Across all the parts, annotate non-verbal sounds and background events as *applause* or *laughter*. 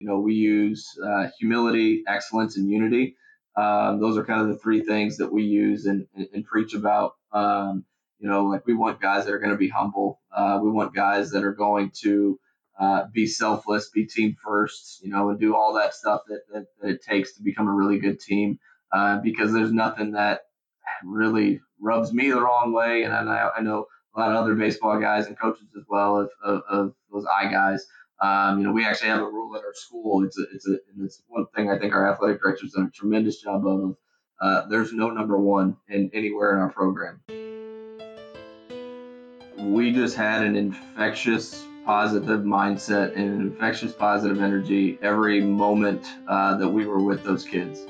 You know, we use uh, humility, excellence, and unity. Um, those are kind of the three things that we use and, and, and preach about. Um, you know, like we want guys that are going to be humble. Uh, we want guys that are going to uh, be selfless, be team first, you know, and do all that stuff that, that, that it takes to become a really good team. Uh, because there's nothing that really rubs me the wrong way, and I, I know a lot of other baseball guys and coaches as well of, of, of those I guys. Um, you know, we actually have a rule at our school. It's a, it's a, and it's one thing I think our athletic director's done a tremendous job of. Uh, there's no number one in anywhere in our program. We just had an infectious positive mindset and infectious positive energy every moment uh, that we were with those kids.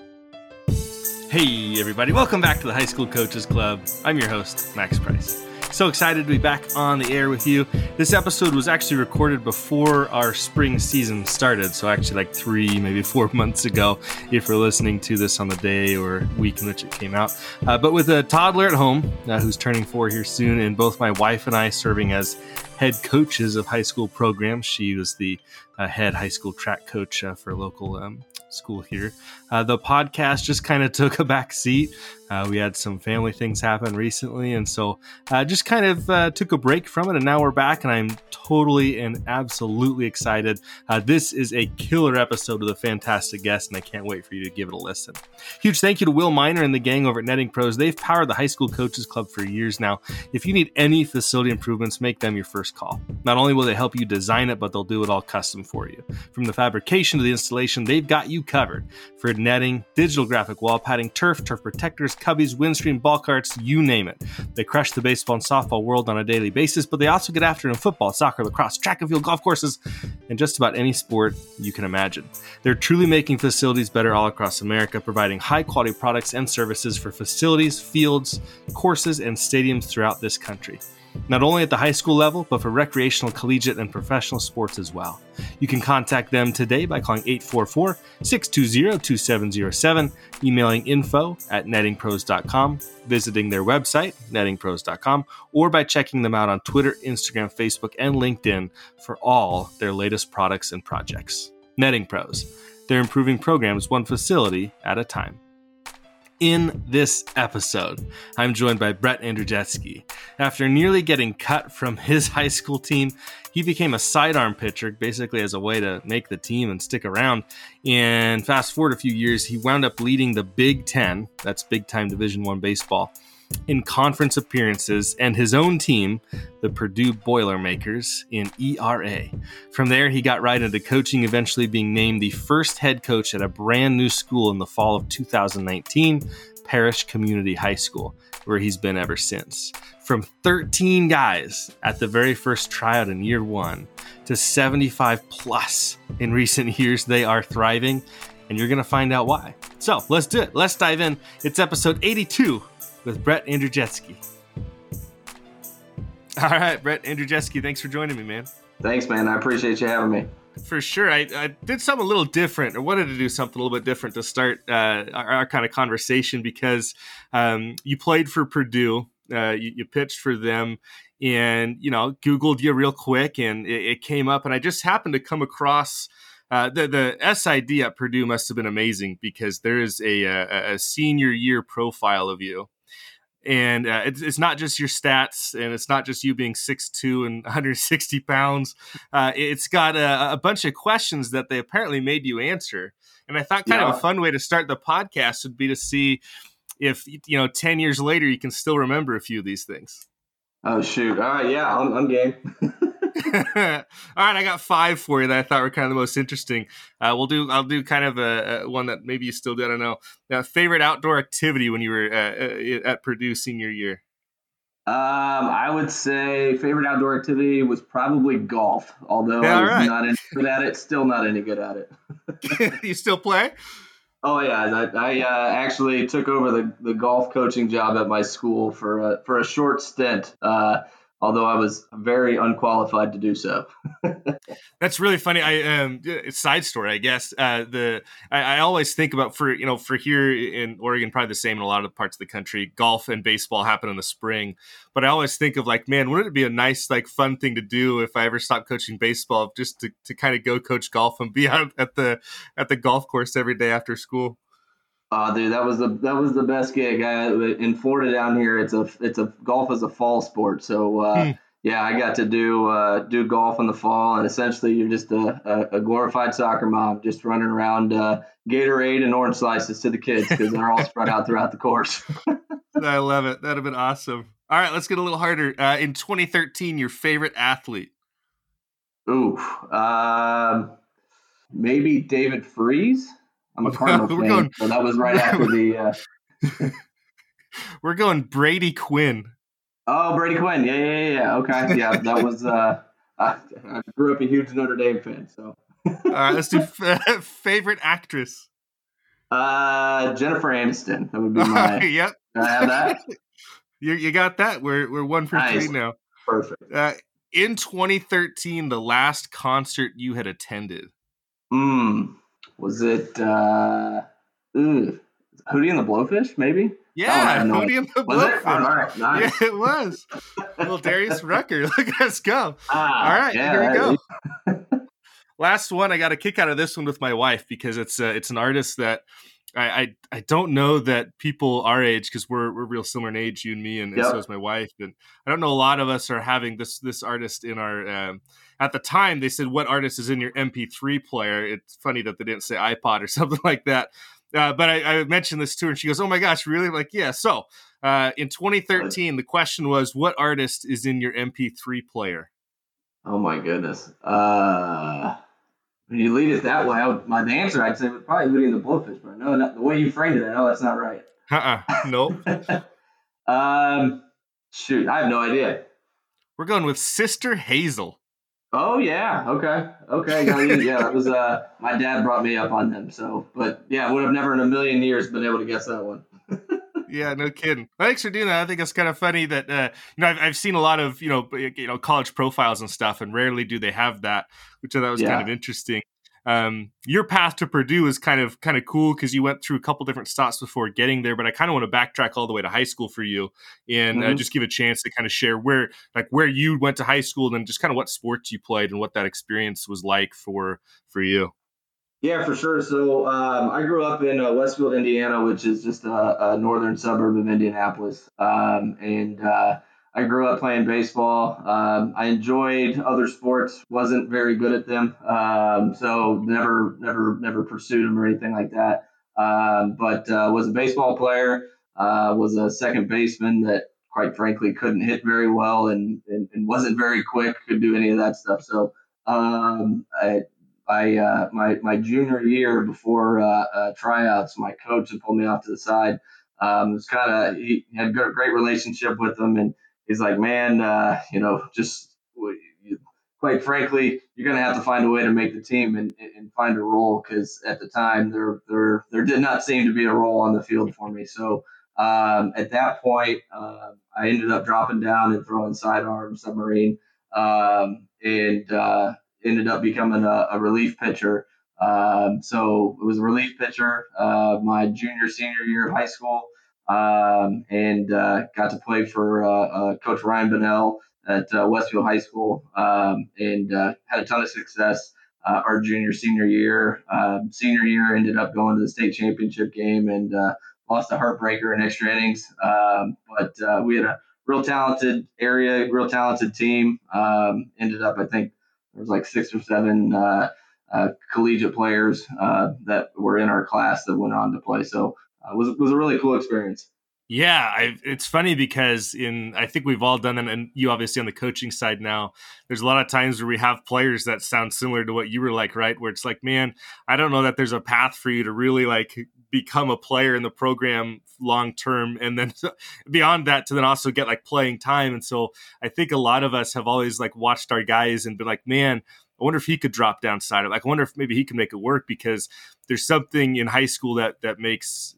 Hey, everybody, welcome back to the High School Coaches Club. I'm your host, Max Price. So excited to be back on the air with you. This episode was actually recorded before our spring season started, so actually like three, maybe four *laughs* months ago, if you're listening to this on the day or week in which it came out. Uh, but with a toddler at home uh, who's turning four here soon, and both my wife and I serving as head coaches of high school programs. She was the uh, head high school track coach uh, for local um, school here. Uh, the podcast just kind of *laughs* took a back seat. Uh, we had some family things happen recently, and so uh, just kind of uh, took a break from it. And now we're back, and I'm totally and absolutely excited. Uh, this is a killer episode with a fantastic guest, and I can't wait for you to give it a listen. Huge thank you to Will Miner and the gang over at Netting Pros. They've powered the High School Coaches Club for years now. If you need any facility improvements, make them your first call. Not only will they help you design it, but they'll do it all custom for you. From the fabrication to the installation, they've got you covered for netting, digital graphic wall padding, turf, turf protectors, cubbies, windscreen, ball carts, you name it. They crush the baseball and softball world on a daily basis, but they also get after it in football, soccer, lacrosse, track and field, golf courses, and just about any sport you can imagine. They're truly making facilities better all across America, providing high quality products and services for facilities, fields, courses, and stadiums throughout this country not only at the high school level, but for recreational, collegiate, and professional sports as well. You can contact them today by calling 844 620 2707, emailing info at nettingpros.com, visiting their website, nettingpros.com, or by checking them out on Twitter, Instagram, Facebook, and LinkedIn for all their latest products and projects. Netting Pros. They're improving programs one facility at a time. In this episode, I'm joined by Brett Andrzejewski. After nearly getting cut from his *laughs* high school team, he became a sidearm pitcher, basically as a way to make the team and stick around. And fast forward a few years, he wound up leading the Big Ten, that's big time Division One baseball, in conference appearances and his own team, the Purdue Boilermakers, in ERA. From there, he got right into coaching, eventually being named the first head coach at a brand new school in the fall of 2019, Parrish Community High School, where he's been ever since. From 13 guys at the very first tryout in year one to 75 plus in recent years, they are thriving, and you're going to find out why. So let's do it. Let's dive in. It's episode 82 with Brett Andrzejewski. *laughs* All right, Brett Andrzejewski, thanks for joining me, man. Thanks, man. I appreciate you having me. For sure. I, I did something a little different, or wanted to do something a little bit different to start uh, our, our, kind of conversation because um, you played for Purdue, uh, you, you, pitched for them, and you know, Googled you real quick, and it, it came up, and I just happened to come across. Uh, the the SID at Purdue must have been amazing because there is a, a, a senior year profile of you and uh, it's, it's not just your stats and it's not just you being 6'2 and *laughs* 160 pounds. Uh, it's got a, a, bunch of questions that they apparently made you answer. And i thought kind yeah. of a fun way to start the podcast would be to see if you know 10 years later you can still remember a few of these things. Oh shoot. All right. Yeah i'm, I'm game *laughs* All right, I got five for you that I thought were kind of the most interesting. Uh, we'll do. I'll do kind of a, a, one that maybe you still do. I don't know. Now, favorite outdoor activity when you were uh, uh, at Purdue senior year? Um, I would say favorite outdoor activity was probably golf. Although yeah, I was right. not any good at it, still not any good at it. *laughs* you still play? Oh yeah, I, I uh, actually took over the, the golf coaching job at my school for a, for a short stint. Uh, although I was very unqualified to do so. *laughs* That's really funny. I um, side story, I guess. Uh, the I, I, always think about for you know for here in Oregon, probably the same in a lot of parts of the country. Golf and baseball happen in the spring, but I always think of like, man, wouldn't it be a nice like fun thing to do if I ever stopped coaching baseball, just to, to kind of go coach golf and be *laughs* out at the at the golf course every day after school. Oh, dude, that was the that was the best gig. I, in Florida down here, it's a it's a golf is a fall sport. So uh, hmm. yeah, I got to do uh, do golf in the fall, and essentially you're just a, a, glorified soccer mom, just running around uh, Gatorade and orange slices to the kids because they're all spread out throughout the course. *laughs* I love it. That'd have been awesome. All right, let's get a little harder. Uh, in 2013, your favorite athlete? Ooh, um, maybe David Freese. I'm a Cardinal *laughs* fan, going, so that was right after *laughs* the. Uh... *laughs* we're going Brady Quinn. Oh, Brady Quinn. Yeah, yeah, yeah. Okay, yeah, that was. Uh, I, I grew up a huge Notre Dame fan, so. All right, let's do f- favorite actress. Uh, Jennifer Aniston. That would be my. yep. I have that? you you got that. We're we're one for nice. three now. Perfect. Uh, in 2013, the last concert you had attended. Hmm was it uh ugh, Hootie and the Blowfish, maybe? Yeah, oh, Hootie and the Blowfish. Oh, all right, nice. *laughs* Yeah, it was. well, Darius Rucker, *laughs* look at us go. Ah, all right, yeah, here we go. *laughs* Last one, I got a kick out of this one with my wife because it's uh, it's an artist that I, I, I don't know that people our age because we're we're real similar in age, you and me, and, yep. and, so is my wife. And I don't know a lot of us are having this this artist in our. Um, at the time, they said what artist is in your MP3 player. It's funny that they didn't say iPod or *laughs* something like that. Uh, but I, I, mentioned this to her, and she goes, "Oh my gosh, really?" I'm like, yeah. So uh, in 2013, the question was, "What artist is in your MP3 player?" Oh my goodness. Uh when you lead it that way, I would, my answer I'd say would probably Hootie and the Blowfish, but no, not, the way you framed it, I know that's not right. Uh uh Nope. *laughs* um, shoot, I have no idea. We're going with Sister Hazel. Oh yeah, okay, okay. yeah, that was uh, my dad brought me up on them. So, but yeah, would have never in a million years been able to guess that one. *laughs* yeah, no kidding. Thanks for doing that. I think it's kind of funny that uh, you know I've, I've seen a lot of you know you know college profiles and stuff, and rarely do they have that, which I thought was yeah. kind of interesting. Um, your path to Purdue is kind of kind of cool because you went through a couple different stops before getting there. But I kind of want to backtrack all the way to high school for you and uh, mm-hmm. uh, just give a chance to kind of share where like where you went to high school and just kind of what sports you played and what that experience was like for for you. Yeah, for sure. So um, I grew up in uh, Westfield, Indiana, which is just a, a northern suburb of Indianapolis, um, and uh, I grew up playing baseball. Um, I enjoyed other sports, wasn't very good at them, um, so never, never, never pursued them or anything like that. Um, but uh, was a baseball player. Uh, was a second baseman that, quite frankly, couldn't hit very well and, and, and wasn't very quick. Could do any of that stuff. So um, I my uh, my my junior year before uh, uh, tryouts, my coach had pulled me off to the side. Um, it was kind of he had a great relationship with them, and he's like, man, uh, you know, just quite frankly, you're going to have to find a way to make the team and, and find a role because at the time there there there did not seem to be a role on the field for me. So um, at that point, uh, I ended up dropping down and throwing sidearm submarine, um, and uh, ended up becoming a, a relief pitcher. Um, so it was a relief pitcher uh, my junior senior year of high school, um, and uh, got to play for uh, uh Coach Ryan Bunnell at uh, Westfield High School, um, and uh, had a ton of success. our junior senior year, um, senior year ended up going to the state championship game and lost a heartbreaker in extra innings. Um, but we had a real talented area, real talented team. Um, ended up, I think, there was like six or seven uh, collegiate players uh, that were in our class that went on to play. So uh, was was a really cool experience. Yeah, I, it's funny because in I think we've all done that, and you obviously on the coaching side now. There's a lot of times where we have players that sound similar to what you were like, right? Where it's like, man, I don't know that there's a path for you to really like become a player in the program long term, and then *laughs* beyond that to then also get like playing time. And so I think a lot of us have always like watched our guys and been like, man, I wonder if he could drop down side of like I wonder if maybe he can make it work because there's something in high school that that makes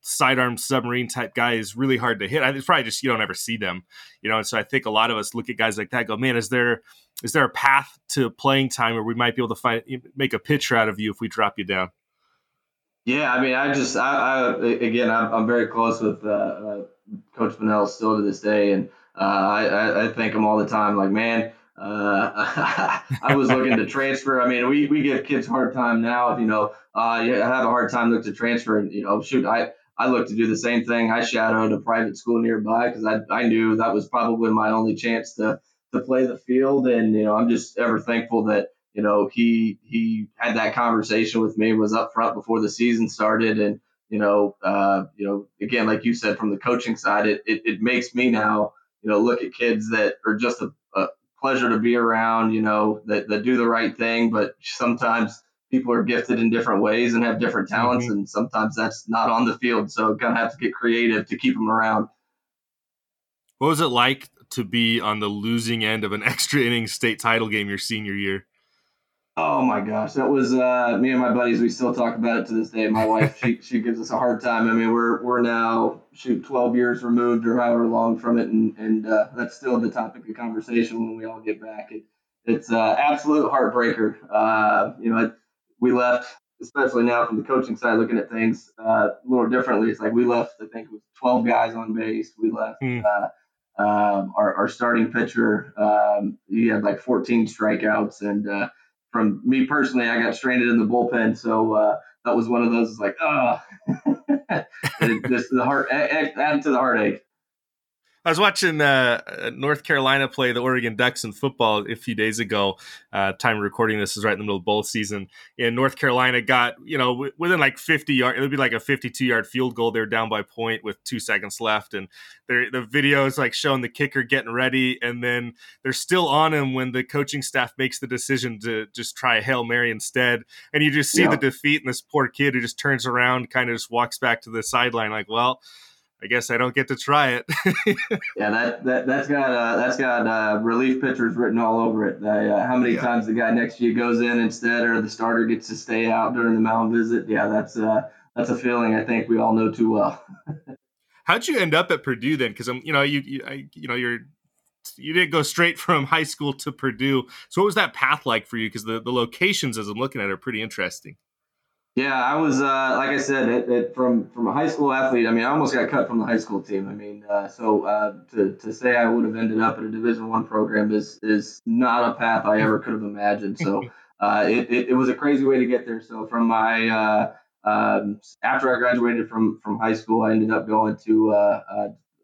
sidearm submarine type guy is really hard to hit. It's probably just you don't ever see them, you know. And so I think a lot of us look at guys like that, go, man, is there is there a path to playing time where we might be able to find make a pitcher out of you if we drop you down? Yeah, I mean, I just, I, I again, I'm, I'm very close with uh, uh, Coach Bunnell still to this day, and uh, I, I thank him all the time. Like, man, uh, *laughs* I was looking to transfer. I mean, we, we give kids hard time now. If You know, uh, have a hard time looking to transfer, and you know, shoot, I I looked to do the same thing. I shadowed a private school nearby because I I knew that was probably my only chance to to play the field, and you know, I'm just ever thankful that you know, he he had that conversation with me, was up front before the season started, and you know, uh, you know, again, like you said, from the coaching side, it, it, it makes me now, you know, look at kids that are just a pleasure to be around, you know, that, that do the right thing, but sometimes people are gifted in different ways and have different talents, mm-hmm. and sometimes that's not on the field. So kind of have to get creative to keep them around. What was it like to be on the losing end of an *laughs* extra inning state title game your senior year? Oh my gosh, that was uh, me and my buddies. We still talk about it to this day. My wife, *laughs* she, she gives us a hard time. I mean, we're we're now shoot twelve years removed or however long from it, and and uh, that's still the topic of conversation when we all get back. It, it's uh, absolute heartbreaker. Uh, you know, we left, especially now from the coaching side, looking at things uh, a little differently. It's like we left. I think it was twelve guys on base. We left. Mm. Um, our, our starting pitcher, um, he had like 14 strikeouts, and uh, from me personally, I got stranded in the bullpen, so uh, that was one of those like, oh, *laughs* *laughs* just the heart add to the heartache. I was watching uh, North Carolina play the Oregon Ducks in football a few days ago. Uh, time recording this is right in the middle of bowl season. And North Carolina got, you know, within like 50 yards, it would be like a 52 yard field goal. They're down by point with two seconds left. And the video is like showing the kicker getting ready. And then they're still on him when the coaching staff makes the decision to just try a Hail Mary instead. And you just see yeah. the defeat and this poor kid who just turns around, kind of just walks back to the sideline, like, well, I guess I don't get to try it. *laughs* yeah, that, that that's got uh, that's got uh, relief pitchers written all over it. Uh, how many yeah. times the guy next to you goes in instead, or the starter gets to stay out during the mound visit? Yeah, that's uh, that's a feeling I think we all know too well. *laughs* How'd you end up at Purdue then? Because I'm, you know, you you, I, you know, you're you didn't go straight from high school to Purdue. So what was that path like for you? Because the, the locations, as I'm looking at, are pretty interesting. Yeah, I was uh, like I said, it, it, from from a high school athlete. I mean, I almost got cut from the high school team. I mean, uh, so uh, to, to say I would have ended up at a Division One program is is not a path I ever could have imagined. So *laughs* uh, it, it, it was a crazy way to get there. So from my uh, um, after I graduated from from high school, I ended up going to uh,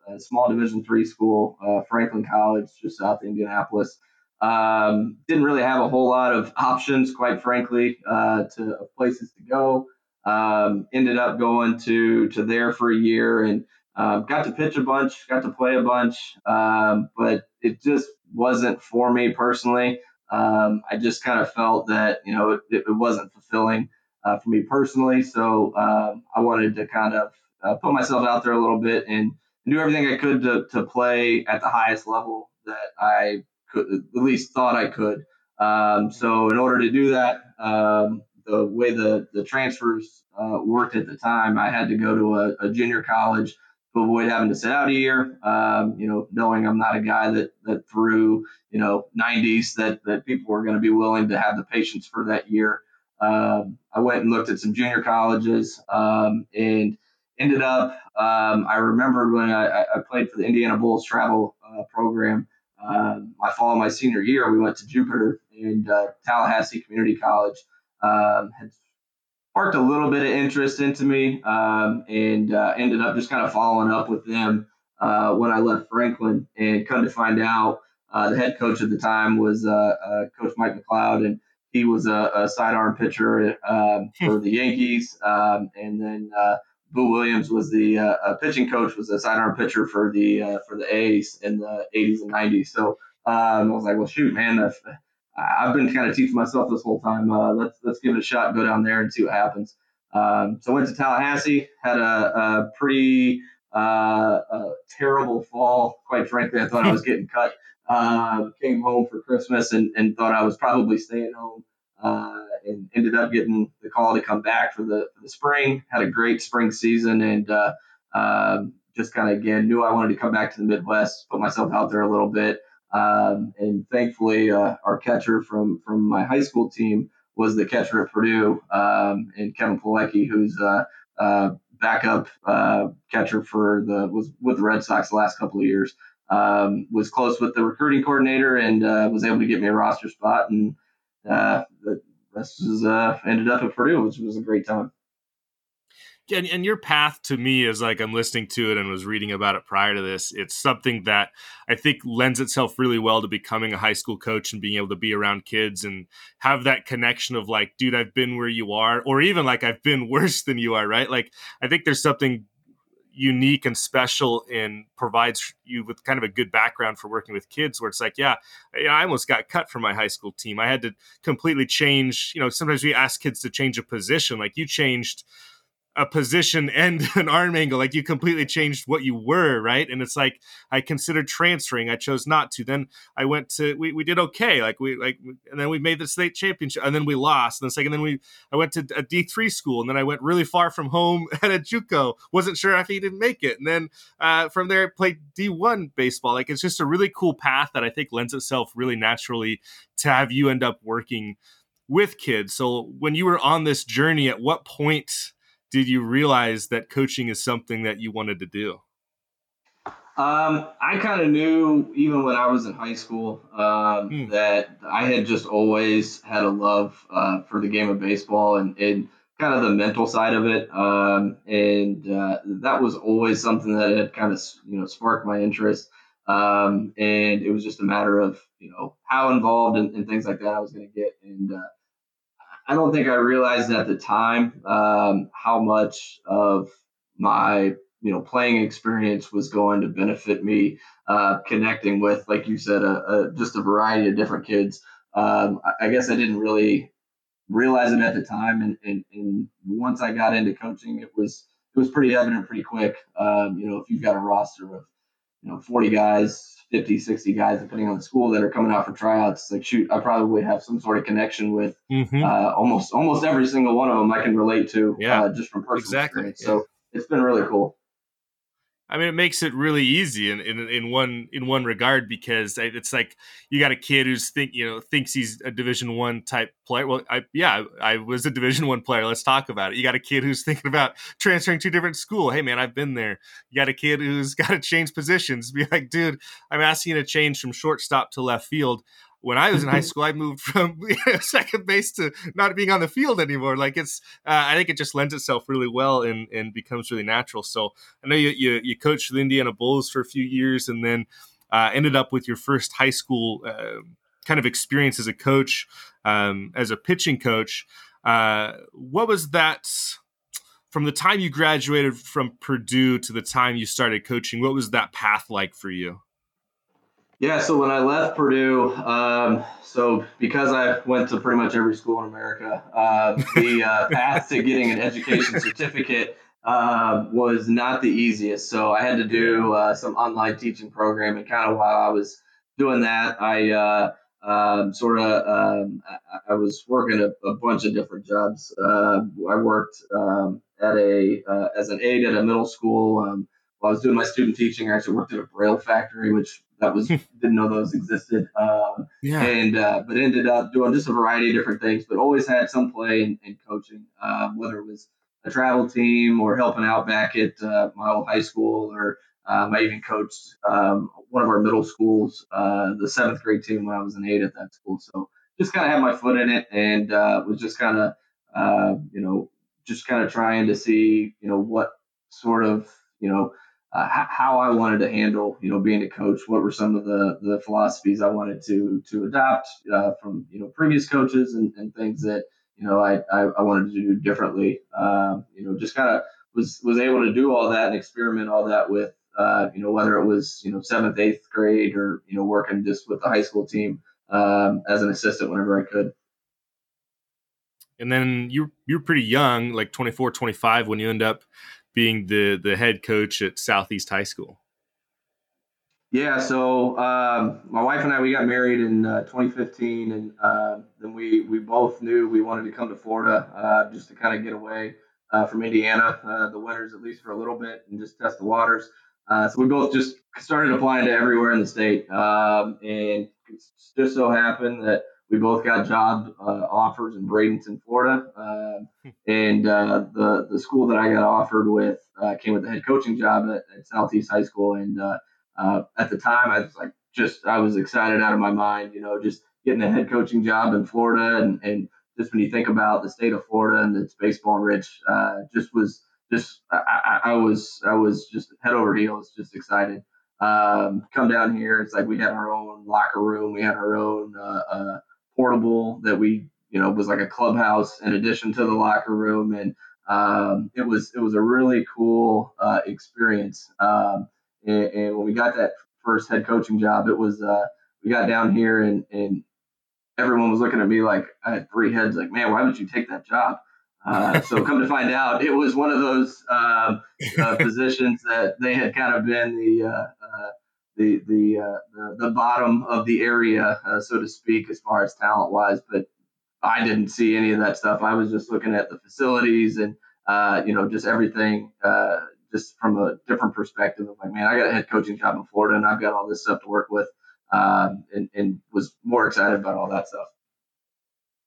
a, a small Division Three school, Franklin College, just south of Indianapolis. Um, didn't really have a whole lot of options, quite frankly, uh, to places to go. Um, ended up going to to there for a year and um, got to pitch a bunch, got to play a bunch, um, but it just wasn't for me personally. Um, I just kind of felt that you know it, it wasn't fulfilling uh, for me personally, so um, I wanted to kind of uh, put myself out there a little bit and do everything I could to, to play at the highest level that I could, at least thought I could. Um, so in order to do that, um, the way the the transfers uh, worked at the time, I had to go to a, a, junior college to avoid having to sit out a year. Um, you know, knowing I'm not a guy that that threw you know 90s that that people were going to be willing to have the patience for that year. Um, I went and looked at some junior colleges um, and ended up. Um, I remembered when I, I, played for the Indiana Bulls travel uh, program uh, my fall of my senior year, we went to Jupiter and uh, Tallahassee Community College. Um, had sparked a little bit of interest into me um, and uh, ended up just kind of following up with them uh, when I left Franklin. And come to find out, uh, the head coach at the time was uh, Coach Mike McLeod, and he was a, a sidearm pitcher um, for the *laughs* Yankees. Um, and then Boo Williams was the uh, pitching coach, was a sidearm pitcher for the uh, for the A's in the 80s and 90s. So um, I was like, well, shoot, man, if, I've been kind of teaching myself this whole time. Uh, let's let's give it a shot, go down there and see what happens. Um, so I went to Tallahassee, had a, a pretty uh, a terrible fall. Quite frankly, I thought I was *laughs* getting cut. Um, came home for Christmas and, and thought I was probably staying home uh, and ended up getting the call to come back for the, for the spring. Had a great spring season and uh, um, just kind of again knew I wanted to come back to the Midwest, put myself out there a little bit. Um, and thankfully, uh, our catcher from from my high school team was the catcher at Purdue, um, and Kevin Plawecki, who's a, a backup uh, catcher for the was with the Red Sox the last couple of years. Um, was close with the recruiting coordinator and uh, was able to get me a roster spot, and uh, rest was uh, ended up at Purdue, which was a great time and, and your path to me is like I'm listening to it and was reading about it prior to this. It's something that I think lends itself really well to becoming a high school coach and being able to be around kids and have that connection of like, dude, I've been where you are, or even like I've been *laughs* worse than you are, right? Like I think there's something unique and special and provides you with kind of a good background for working with kids where it's like yeah i almost got cut from my high school team. I had to completely change you know sometimes we ask kids to change a position. Like you changed a position and *laughs* an arm angle like you completely changed what you were right? And it's like i considered transferring i chose not to. Then i went to we, we did okay like we like and then we made the state championship and then we lost and like and then we i went to a d3 school and then i went really far from home *laughs* at a juco. Wasn't sure if he didn't make it. And then uh, from there I played d1 baseball. Like it's just a really cool path that i think lends itself really naturally to have you end up working with kids. So when you were on this journey at what point did you realize that coaching is something that you wanted to do? Um, I kind of knew even when I was in high school um, hmm. that I had just always had a love uh, for the game of baseball and, and kind of the mental side of it. Um, and uh, that was always something that had kind of you know sparked my interest. Um, and it was just a matter of you know how involved and, and things like that I was going to get. And uh, I don't think I realized at the time um, how much of my you know playing experience was going to benefit me uh, connecting with, like you said, a, a, just a variety of different kids. Um, I, I, guess I didn't really realize it at the time, and, and, and, once I got into coaching, it was it was pretty evident pretty quick. Um, you know, if you've got a roster of you know 40 guys 50, 60 guys, depending on the school that are coming out for tryouts. Like, shoot, I probably have some sort of connection with mm-hmm. uh, almost almost every single one of them. I can relate to yeah. uh, just from personal exactly. experience. Yeah. So it's been really cool. I mean, it makes it really easy in, in, in one in one regard because it's like you got a kid who's think you know thinks he's a Division One type player. Well, I yeah, I was a Division One player. Let's talk about it. You got a kid who's *laughs* thinking about transferring to a different school. Hey man, I've been there. You got a kid who's *laughs* got to change positions. Be like, dude, I'm asking you to change from shortstop to left field when I was in high school, I moved *laughs* from *laughs* second base to not being on the field anymore. Like it's, uh, I think it just lends itself really well and, and becomes really natural. So I know you, you, you coached the Indiana Bulls for a few years and then uh, ended up with your first high school uh, kind of experience as a coach, um, as a pitching coach. Uh, what was that from the time you graduated from Purdue to the time you started coaching? What was that path like for you? Yeah, so when I left Purdue, um, so because I went to pretty much every school in America, uh, the uh, *laughs* path to getting an education certificate uh, was not the easiest. So I had to do uh, some online teaching program, and kind of while I was doing that, I uh, um, sort of um, I, I, was working a, a, bunch of different jobs. Uh, I worked um, at a as an aide at a middle school. While I was doing my student teaching, I actually worked at a braille factory, which that was *laughs* didn't know those existed. Um, yeah. And uh, but ended up doing just a variety of different things, but always had some play in, in coaching, um, whether it was a travel team or helping out back at uh, my old high school, or um, I even coached um, one of our middle schools, uh, the seventh grade team when I was an aide at that school. So just kind of had my foot in it, and uh, was just kind of uh, you know just kind of trying to see you know what sort of you know uh, how I wanted to handle, you know, being a coach. What were some of the the philosophies I wanted to to adopt uh, from you know previous coaches and, and things that you know I, I, I wanted to do differently. Um, you know, just kind of was was able to do all that and experiment all that with uh, you know whether it was you know seventh eighth grade or you know working just with the high school team um, as an assistant whenever I could. And then you you're pretty young, like 24, 25 when you end up being the the head coach at Southeast High School? Yeah, so um, my wife and I we got married in uh, 2015, and uh, then we we both knew we wanted to come to Florida uh, just to kind of get away uh, from Indiana, uh, the winters at least for a little bit, and just test the waters. Uh, so we both just started applying to everywhere in the state, um, and it just so happened that we both got job offers in Bradenton, Florida, um, and the the school that I got offered with came with a head coaching job at, at Southeast High School, and uh, at the time, I was like, just I was excited out of my mind, you know, just getting a head coaching job in Florida, and and just when you think about the state of Florida and it's baseball rich, uh, just was just I, I, was I was just head over heels, just excited. Um, come down here, it's like we had our own locker room, we had our own uh, uh, portable that we you know was like a clubhouse in addition to the locker room, and um, it was it was a really cool uh, experience. Um, and, and, when we got that first head coaching job, it was uh, we got down here and and everyone was looking at me like I had three heads. Like, man, why would you take that job? Uh, so come to find out, it was one of those uh, uh, *laughs* positions that they had kind of been the uh, the the, uh, the, the bottom of the area, so to speak, as far as talent wise. But I didn't see any of that stuff. I was just looking at the facilities and you know just everything just from a different perspective of like, man, I got a head coaching job in Florida and I've got all this stuff to work with, um, and, and was more excited about all that stuff.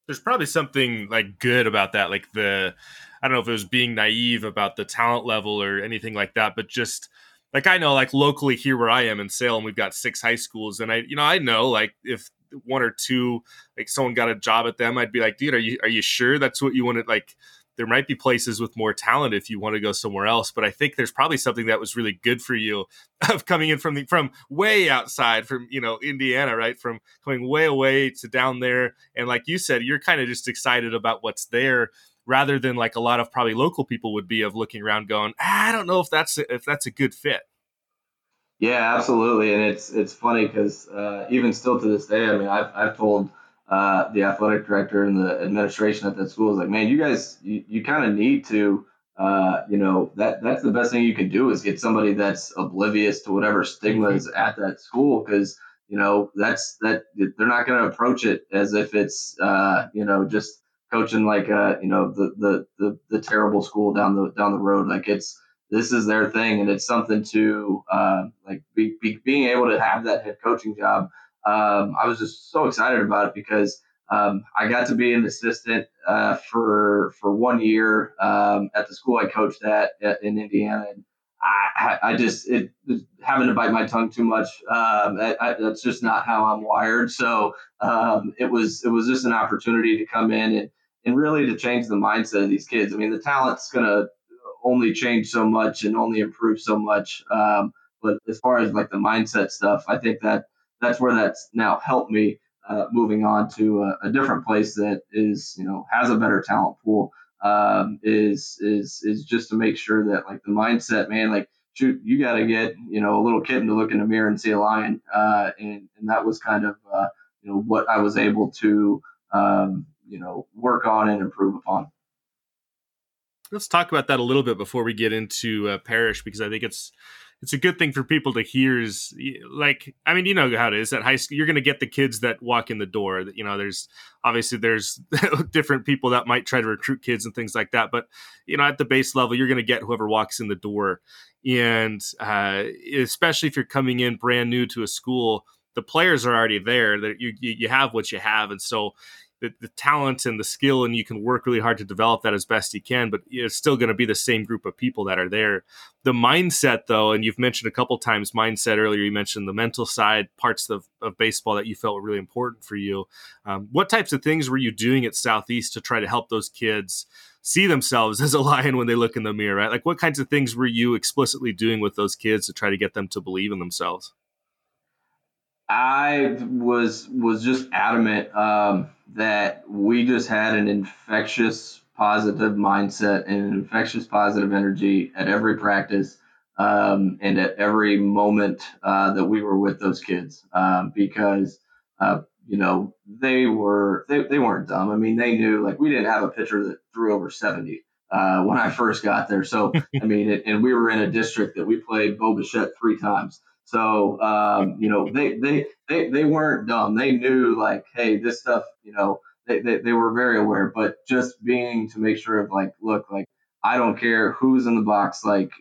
There's probably something like good about that, like the, I don't know if it was being naive about the talent level or anything like that, but just like I know, like locally here where I am in Salem, we've got six high schools, and I, you know, I know like if one or two, like someone got a job at them, I'd be like, dude, are you are you sure that's what you want to like? there might be places with more talent if you want to go somewhere else but i think there's probably something that was really good for you *laughs* of coming in from the from way outside from you know indiana right from coming way away to down there and like you said you're kind of just excited about what's there rather than like a lot of probably local people would be of looking around going ah, i don't know if that's a, if that's a good fit. Yeah absolutely and it's it's funny because uh, even still to this day i mean i've, I've told uh, the athletic director and the administration at that school is like, man, you guys, you, you kind of need to, uh, you know, that that's the best thing you can do is get somebody that's oblivious to whatever stigma is at that school because you know that's that they're not going to approach it as if it's uh, you know just coaching like uh you know the, the the the terrible school down the down the road like it's this is their thing and it's something to uh, like be, be, being able to have that head coaching job um, I was just so excited about it because um, I got to be an assistant uh, for for one year um, at the school I coached at, at in Indiana, and I, I just it having to bite my tongue too much. Um, I, I, that's just not how I'm wired. So um, it was it was just an opportunity to come in and and really to change the mindset of these kids. I mean, the talent's gonna only change so much and only improve so much. Um, but as far as like the mindset stuff, I think that that's where that's now helped me uh, moving on to a, a, different place that is you know has a better talent pool um, is is is just to make sure that like the mindset man like shoot you got to get you know a little kitten to look in the mirror and see a lion uh, and and that was kind of uh, you know what I was able to um, you know work on and improve upon. Let's talk about that a little bit before we get into uh, Parrish because I think it's it's a good thing for people to hear is like i mean you know how it is at high school you're going to get the kids that walk in the door you know there's obviously there's *laughs* different people that might try to recruit kids and things like that but you know at the base level you're going to get whoever walks in the door and uh, especially if you're coming in brand new to a school the players are already there that you, you have what you have and so the, the talent and the skill and you can work really hard to develop that as best you can but it's still going to be the same group of people that are there. The mindset though and you've mentioned a couple times mindset earlier you mentioned the mental side parts of, of baseball that you felt were really important for you. Um, what types of things were you doing at southeast to try to help those kids see themselves *laughs* as a lion when they look in the mirror right? Like what kinds of things were you explicitly doing with those kids to try to get them to believe in themselves I was was just adamant um, that we just had an infectious positive mindset and an infectious positive energy at every practice um, and at every moment uh, that we were with those kids um, because uh, you know they were they, they weren't dumb. I mean they knew like we didn't have a pitcher that threw over 70 uh, when I first got there. So *laughs* I mean it, and we were in a district that we played Bo Bichette three times. So um, you know, they, they they they weren't dumb. They knew like, hey, this stuff, you know, they, they, they were very aware. But just being to make sure of like, look, like I don't care who's in the box, like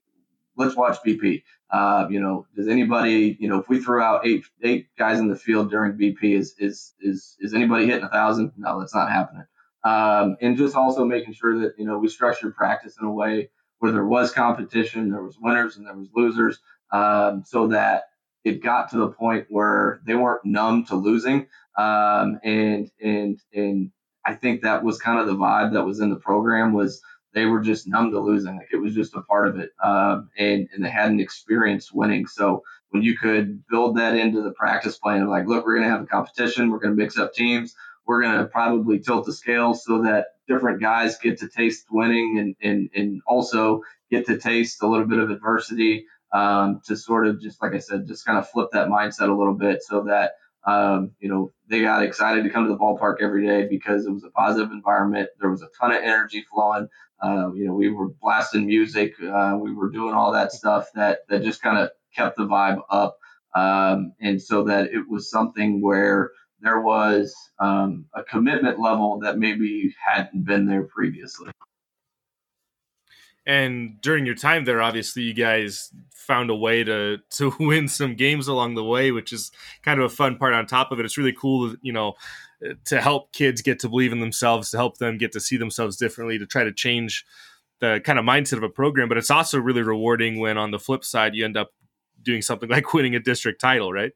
let's watch BP. Uh, you know, does anybody, you know, if we throw out eight eight guys in the field during BP, is is is is anybody hitting a thousand? No, that's not happening. Um, and just also making sure that you know we structured practice in a way where there was competition, there was winners and there was losers, um, so that it got to the point where they weren't numb to losing. Um, and and and I think that was kind of the vibe that was in the program was they were just numb to losing. Like it was just a part of it. Um, and, and they hadn't experienced winning. So when you could build that into the practice plan like, look, we're going to have a competition. We're going to mix up teams. We're going to probably tilt the scale so that different guys get to taste winning and, and, and also get to taste a little bit of adversity um, to sort of just, like I said, just kind of flip that mindset a little bit so that, um, you know, they got excited to come to the ballpark every day because it was a positive environment. There was a ton of energy flowing. Uh, you know, we were blasting music. Uh, we were doing all that stuff that, that just kind of kept the vibe up. Um, and so that it was something where there was um, a commitment level that maybe hadn't been there previously. And during your time there, obviously, you guys found a way to *laughs* to win some games along the way, which is kind of a fun part. On top of it, it's really cool, you know, to help kids get to believe in themselves, to help them get to see themselves differently, to try to change the kind of mindset of a program. But it's also really rewarding when, on the flip side, you end up doing something *laughs* like winning a district title, right?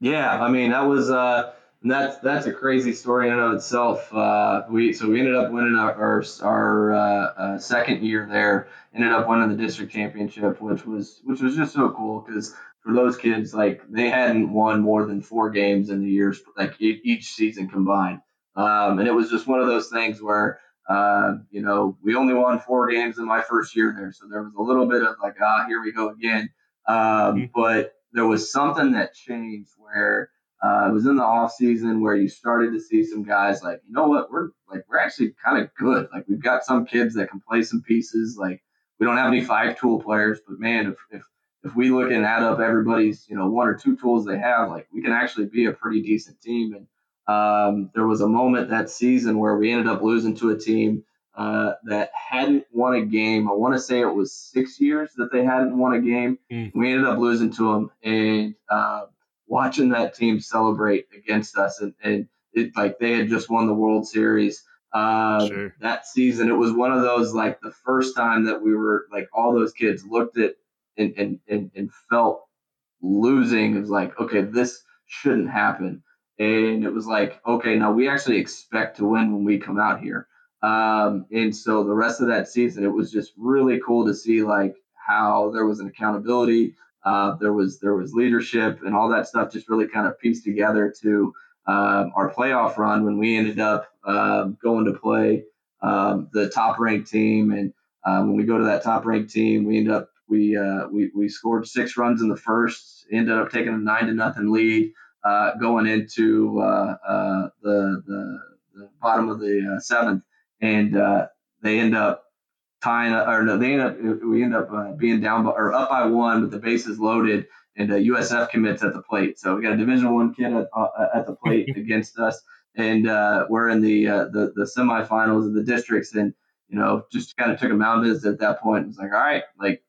Yeah, I mean that was uh, that's that's a crazy story in and of itself. Uh, we so we ended up winning our our, our uh, uh, second year there. Ended up winning the district championship, which was which was just so cool because for those kids, like they hadn't won more than four games in the years, like each season combined. Um, and it was just one of those things where, uh, you know, we only won four games in my first year there. So there was a little bit of like, ah, here we go again. Um, mm-hmm. But there was something that changed where uh, it was in the off season where you started to see some guys like, you know what, we're like, we're actually kind of good. Like we've got some kids that can play some pieces. Like we don't have any five tool players, but man, if, if if we look and add up everybody's, you know, one or two tools they have, like we can actually be a pretty decent team. And um, there was a moment that season where we ended up losing to a team uh, that hadn't won a game. I want to say it was six years that they hadn't won a game. Mm. We ended up losing to them, and uh, watching that team celebrate against us, and, and it like they had just won the World Series. Uh, sure. That season, it was one of those like the first time that we were like all those kids looked at and, and, and, and felt losing. It was like, okay, this shouldn't happen. And it was like, okay, now we actually expect to win when we come out here. Um, and so the rest of that season, it was just really cool to see like how there was an accountability, uh, there was there was leadership, and all that stuff just really kind of pieced together to um, our playoff run when we ended up um, going to play um, the top ranked team. And uh, when we go to that top ranked team, we end up we, uh, we we scored six runs in the first, ended up taking a nine to nothing lead uh, going into uh, uh the, the, the bottom of the uh, seventh, and uh, they end up tying uh, or no, they end up we end up uh, being down by, or up by one but the bases loaded, and uh, USF commits at the plate. So we got a Division One kid at, at the plate *laughs* against us, and we're in the, the the semifinals of the districts, and you know just kind of took a mound visit at that point. It was like, all right, like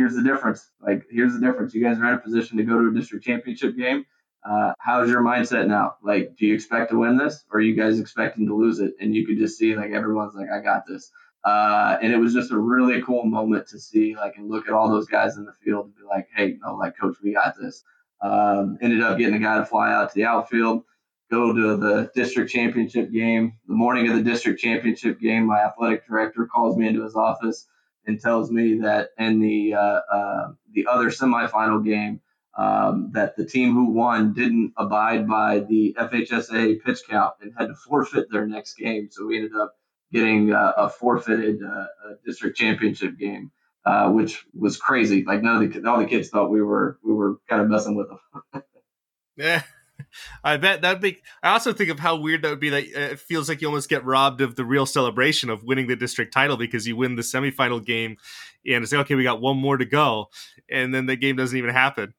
here's the difference. Like, here's the difference. You guys are in a position to go to a district championship game. Uh, how's your mindset now? Like, do you expect to win this, or are you guys expecting to lose it? And you could just see like everyone's like, I got this. Uh, and it was just a really cool moment to see, like, and look at all those guys in the field and be like, hey, like, coach, we got this. Um, ended up getting a guy to fly out to the outfield, go to the district championship game. The morning of the district championship game, my athletic director calls me into his office and tells me that in the uh, uh, the other semifinal game um, that the team who won didn't abide by the FHSAA pitch count and had to forfeit their next game. So we ended up getting uh, a forfeited uh, district championship game, uh, which was crazy. Like none of the all the kids thought we were we were kind of messing with them. *laughs* yeah. *laughs* I bet that'd be. I also think of how weird that would be. That uh, it feels like you almost get robbed of the real celebration of winning the district title because you win the semifinal game, and it's like okay, we got one more to go, and then the game doesn't even happen.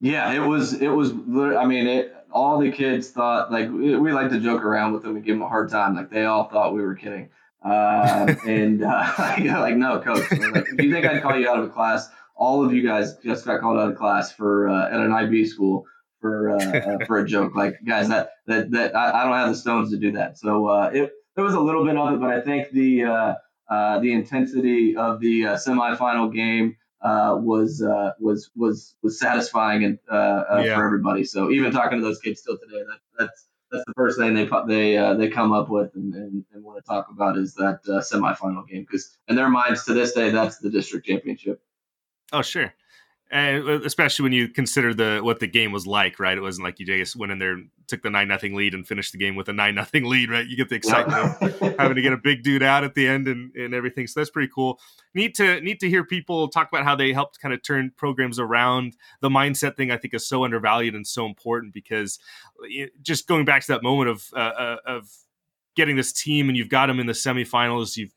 Yeah, it was. It was. I mean, it. All the kids thought like we, we like to joke around with them and give them a hard time. Like they all thought we were kidding. Uh, *laughs* and uh, *laughs* like, no, coach. Like, do you think I'd call you out of a class? All of you guys just got called out of class for uh, at an IB school for uh, uh, *laughs* for a joke. Like, guys, that that that I, I, don't have the stones to do that. So uh, it there was a little bit of it, but I think the the intensity of the semifinal game uh, was uh, was was was satisfying and uh, uh, yeah. for everybody. So even talking to those kids still today, that, that's that's the first thing they they uh, they come up with and, and, and, want to talk about is that uh, semifinal game because in their minds to this day that's the district championship. Oh sure, and especially when you consider the what the game was like, right? It wasn't like you just went in there, took the nine nothing lead, and finished the game with a nine nothing *laughs* lead, right? You get the excitement of having to get a big dude out at the end and, and everything. So that's pretty cool. Need to need to hear people talk about how they helped kind of turn programs around. The mindset thing I think is so undervalued and so important because just going back to that moment of uh, uh, of getting this team and you've got them in the semifinals, you've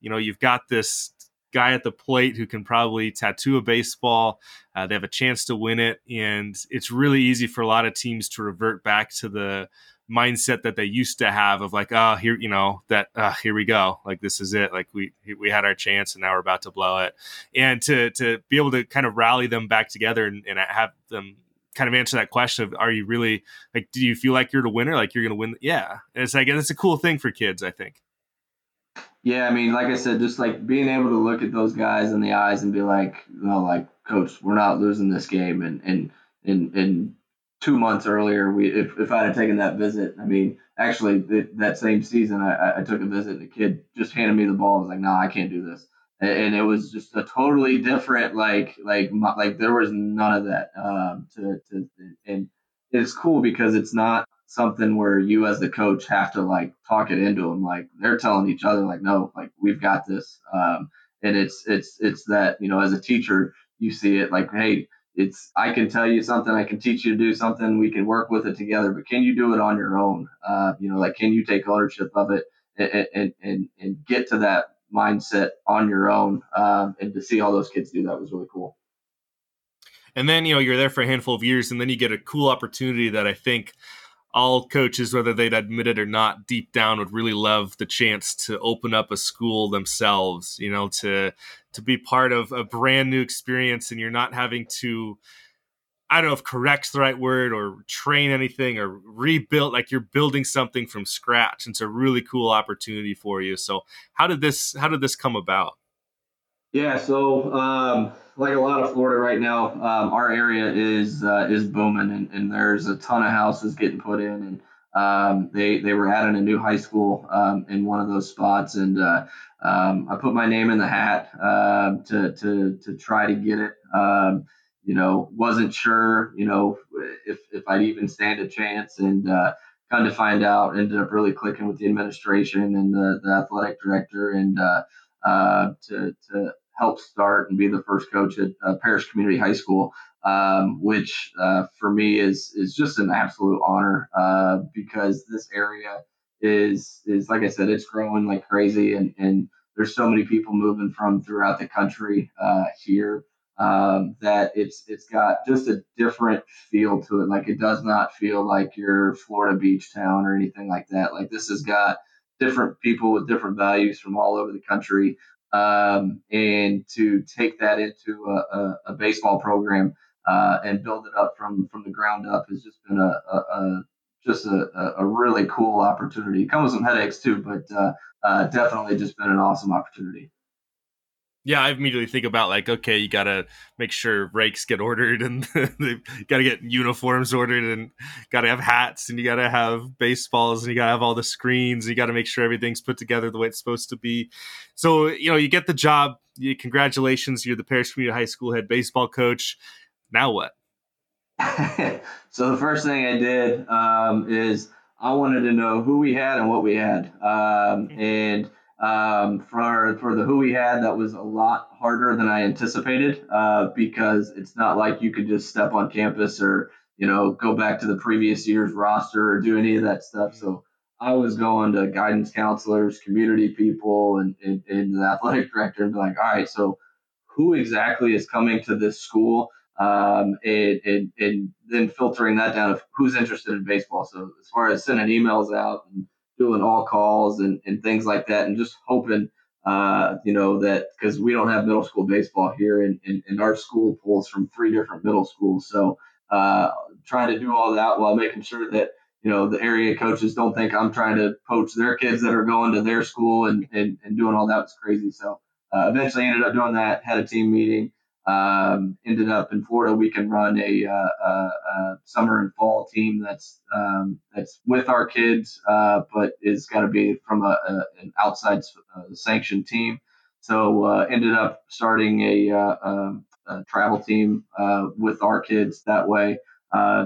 you know you've got this guy at the plate who can probably tattoo a baseball. Uh, they have a chance to win it, and it's really easy for a lot of teams to revert back to the mindset that they used to have of like, oh, here, you know, that uh, here we go, like this is it, like we we had our chance and now we're about to blow it, and to to be able to kind of rally them back together and, and have them kind of answer that question of are you really like do you feel like you're the winner? Like you're gonna win? Yeah. And it's like it's a cool thing for kids i think yeah, I mean, like I said, just like being able to look at those guys in the eyes and be like, know, like, coach, we're not losing this game. And and and and two months earlier, we if, if I had taken that visit, I mean, actually that same season, I, I took a visit. And the kid just handed me the ball. I was like, no, nah, I can't do this. And, and it was just a totally different, like like like there was none of that. Um, to to and it's cool because it's not something where you as the coach have to like talk it into them like they're telling each other like no like we've got this. Um, and it's it's it's that you know as a teacher you see it like hey it's i can tell you something i can teach you to do something we can work with it together but can you do it on your own? Uh, you know like can you take ownership of it and and and, and get to that mindset on your own? Um, and to see all those kids do that was really cool. And then you know you're there for a handful of years and then you get a cool opportunity that i think all coaches, whether they'd admit it or not, deep down would really love the chance to open up a school themselves. You know, to to be part of a brand new experience, and you're not having to. I don't know if correct's the right word or train anything or rebuild like you're building something from scratch. It's a really cool opportunity for you. So how did this how did this come about? Yeah, so um, like a lot of Florida right now, um, our area is uh, is booming, and, and, there's a ton of houses getting put in, and um, they they were adding a new high school um, in one of those spots, and uh, um, I put my name in the hat uh, to to to try to get it. Um, you know, wasn't sure, you know, if if I'd even stand a chance, and uh, kind of find out. Ended up really clicking with the administration and the, the athletic director, and uh, uh, to to help start and be the first coach at uh, Parrish Community High School, um, which uh, for me is is just an absolute honor uh, because this area is is like I said, it's growing like crazy, and and there's so many people moving from throughout the country uh, here. Um, that it's it's got just a different feel to it. Like it does not feel like your Florida beach town or anything like that. Like this has got different people with different values from all over the country um, and to take that into a, a, a baseball program uh, and build it up from from the ground up has just been a, a just a, a, really cool opportunity. It comes with some headaches too, but uh, uh, definitely just been an awesome opportunity yeah, I immediately think about like, okay, you gotta make sure rakes get ordered and *laughs* they gotta get uniforms ordered and gotta have hats and you gotta have baseballs and you gotta have all the screens. And you gotta make sure everything's put together the way it's supposed to be. So you know, you get the job. You, congratulations, you're the Parrish Community High School head baseball coach. Now what? *laughs* so the first thing I did um, is I wanted to know who we had and what we had, um, mm-hmm. and um, for for the who we had, that was a lot harder than I anticipated uh, because it's not like you could just step on campus or you know go back to the previous year's roster or do any of that stuff. So I was going to guidance counselors, community people, and, and, and the athletic director and be like, all right, so who exactly is coming to this school? um, and, and, and then filtering that down of who's interested in baseball. So as far as sending emails out and doing all calls and, and things like that, and just hoping, uh, you know, that because we don't have middle school baseball here, and, and, and, our school pulls from three different middle schools. So uh, trying to do all that while making sure that you know the area coaches don't think I'm trying to poach their kids that are going to their school and and, and doing all that was crazy. So uh, eventually ended up doing that. Had a team meeting. Um, ended up in Florida. We can run a, uh, a, a summer and fall team that's um, that's with our kids, uh, but it's got to be from a, a, an outside uh, sanctioned team. So uh, ended up starting a, uh, um, travel team uh, with our kids that way,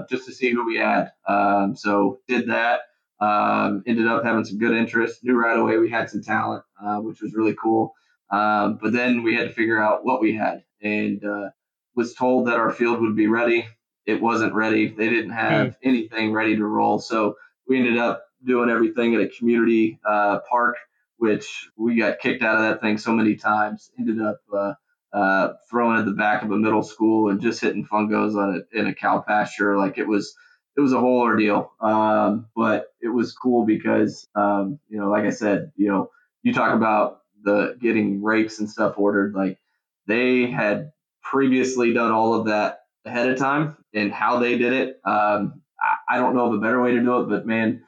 just to see who we had. Um, so did that. Um, ended up having some good interest. Knew right away we had some talent, which was really cool. Um, but then we had to figure out what we had and uh, was told that our field would be ready. It wasn't ready. They didn't have mm. anything ready to roll. So we ended up doing everything at a community uh, park, which we got kicked out of that thing so many times. Ended up uh, uh, throwing at the back of a middle school and just hitting fungos on it in a cow pasture. Like it was, it was a whole ordeal. Um, but it was cool because, um, you know, like I said, you know, you talk about the getting rakes and stuff ordered. Like they had previously done all of that ahead of time and how they did it. Um, I, I, don't know of a better way to do it, but man,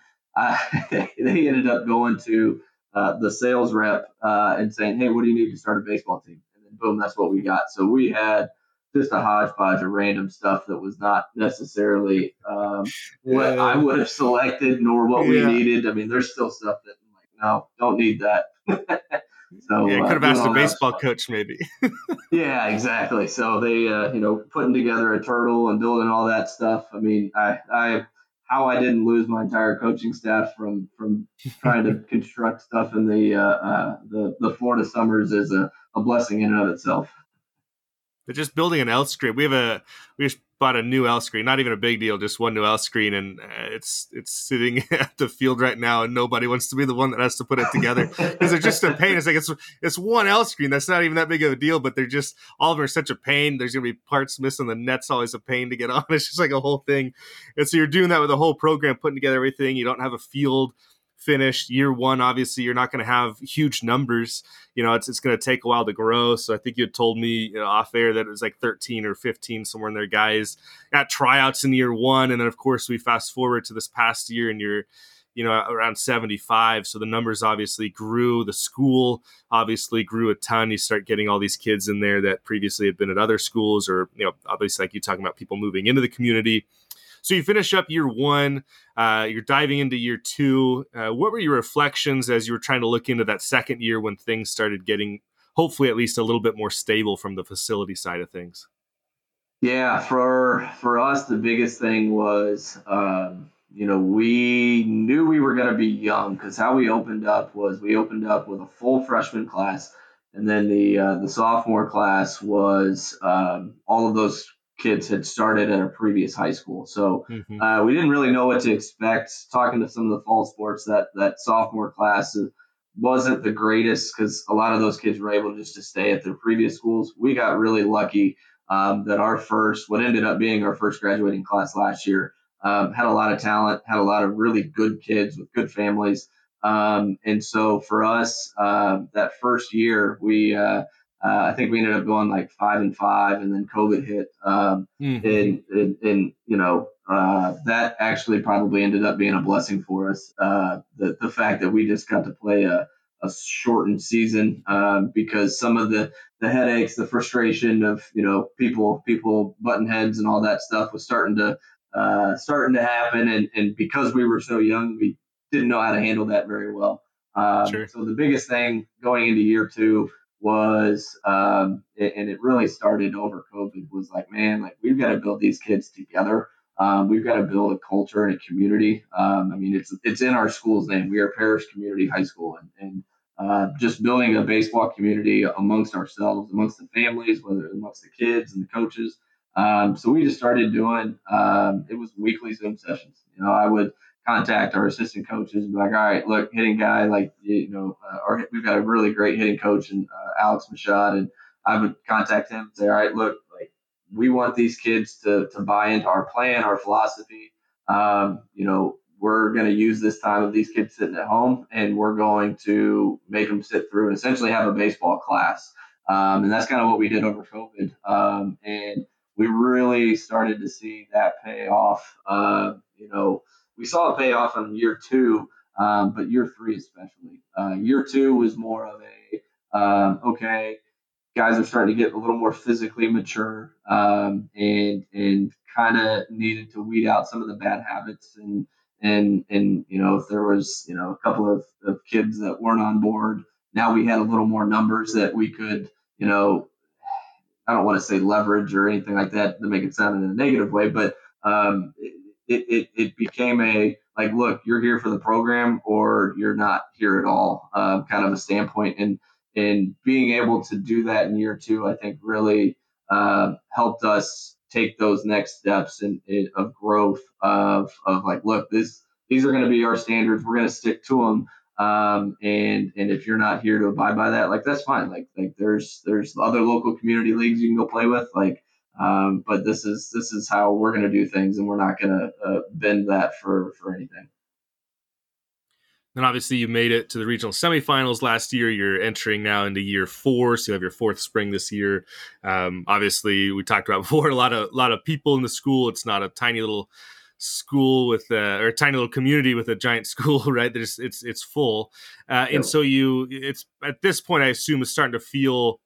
they, *laughs* they ended up going to uh, the sales rep uh, and saying, "Hey, what do you need to start a baseball team?" And then boom, that's what we got. So we had just a hodgepodge of random stuff that was not necessarily um, what I would have selected nor what yeah. we needed. I mean, there's still stuff that I'm like, no, don't need that. *laughs* So yeah, could have uh, asked a baseball coach maybe. *laughs* yeah, exactly. So they, uh, you know, putting together a turtle and building all that stuff. I mean, I, I, how I didn't lose my entire coaching staff from from trying to *laughs* construct stuff in the uh, uh, the the Florida summers is a, a blessing in and of itself. But just building an L screen, we have a we bought a new L screen. Not even a big deal, just one new L screen, and uh, it's it's sitting *laughs* at the field right now, and nobody wants to be the one that has to put it together because they're just a pain. It's like it's it's one L screen. That's not even that big of a deal, but they're just all of them are such a pain. There's gonna be parts missing. The net's always a pain to get *laughs* on. It's just like a whole thing. And so you're doing that with the whole program, putting together everything. You don't have a field finished year one obviously you're not going to have huge numbers. You know it's, it's going to take a while to grow. So i think you had told me you know, off air that it was like 13 or 15 somewhere in there guys at tryouts in year one. And then of course we fast forward to this past year and you're you know around 75 so the numbers obviously grew. The school obviously grew a ton. You start getting all these kids in there that previously had been at other schools or you know obviously like you talking about people moving into the community so you finish up year one, uh, you're diving into year two. Uh, what were your reflections as you were trying to look into that second year when things started getting, hopefully, at least a little bit more stable from the facility side of things? Yeah, for for us, the biggest thing was, um, you know, we knew we were going to be young because how we opened up was we opened up with a full freshman class, and then the uh, the sophomore class was um, all of those kids had started at a previous high school. So mm-hmm. uh, we didn't really know what to expect. Talking to some of the fall sports, that that sophomore class wasn't the greatest because a lot of those kids were able just to stay at their previous schools. We got really lucky um, that our first, what ended up being our first graduating class last year, um, had a lot of talent, had a lot of really good kids with good families. Um, and so for us, uh, that first year, we uh, uh, I think we ended up going like five and five, and then COVID hit, um, mm-hmm. and, and, and you know uh, that actually probably ended up being a blessing for us. Uh, the the fact that we just got to play a, a shortened season um, because some of the the headaches, the frustration of you know people people button heads and all that stuff was starting to uh, starting to happen, and and because we were so young, we didn't know how to handle that very well. Um, sure. So the biggest thing going into year two was, um, and it really started over COVID, was like, man, like we've got to build these kids together. Um, we've got to build a culture and a community. Um, I mean, it's it's in our school's name. We are Parrish Community High School, and, and uh, just building a baseball community amongst ourselves, amongst the families, whether amongst the kids and the coaches. Um, so we just started doing. Um, it was weekly Zoom sessions. You know, I would contact our assistant coaches and be like, all right, look, hitting guy, like, you know, uh, we've got a really great hitting coach and uh, Alex Machad. And I would contact him and say, all right, look, like we want these kids to, to buy into our plan, our philosophy. Um, you know, we're going to use this time of these kids sitting at home and we're going to make them sit through and essentially have a baseball class. Um, and that's kind of what we did over COVID. Um, and we really started to see that pay off. Uh, you know, we saw a payoff in year two, um, but year three especially. Uh, year two was more of a um, okay, guys are starting to get a little more physically mature um, and and kind of needed to weed out some of the bad habits and and and you know if there was you know a couple of, of kids that weren't on board now we had a little more numbers that we could you know I don't want to say leverage or anything like that to make it sound in a negative way, but um, it, it, it became a like, look, you're here for the program or you're not here at all, uh, kind of a standpoint. And and being able to do that in year two, I think really uh, helped us take those next steps in, of growth of of like, look, this these are going to be our standards. We're going to stick to them. Um, and and if you're not here to abide by that, like that's fine. Like like there's there's other local community leagues you can go play with. Like um, but this is this is how we're going to do things, and we're not going to uh, bend that for for anything. Then obviously you made it to the regional semifinals last year. You're entering now into year four, so you have your fourth spring this year. Um, obviously, we talked about *laughs* before a lot of a lot of people in the school. It's not a tiny little school with a, or a tiny little community with a giant *laughs* school, right? There's it's it's full, uh, and so you it's at this point I assume it's starting to feel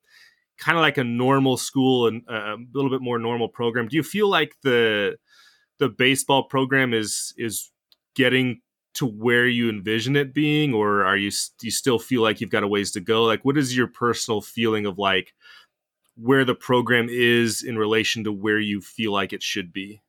kind of like a normal school and uh, a little bit more normal program. Do you feel like the the baseball program is is getting to where you envision it being, or are you do you still feel like you've got a ways to go? Like, what is your personal feeling of like where the program is in relation to where you feel like it should be?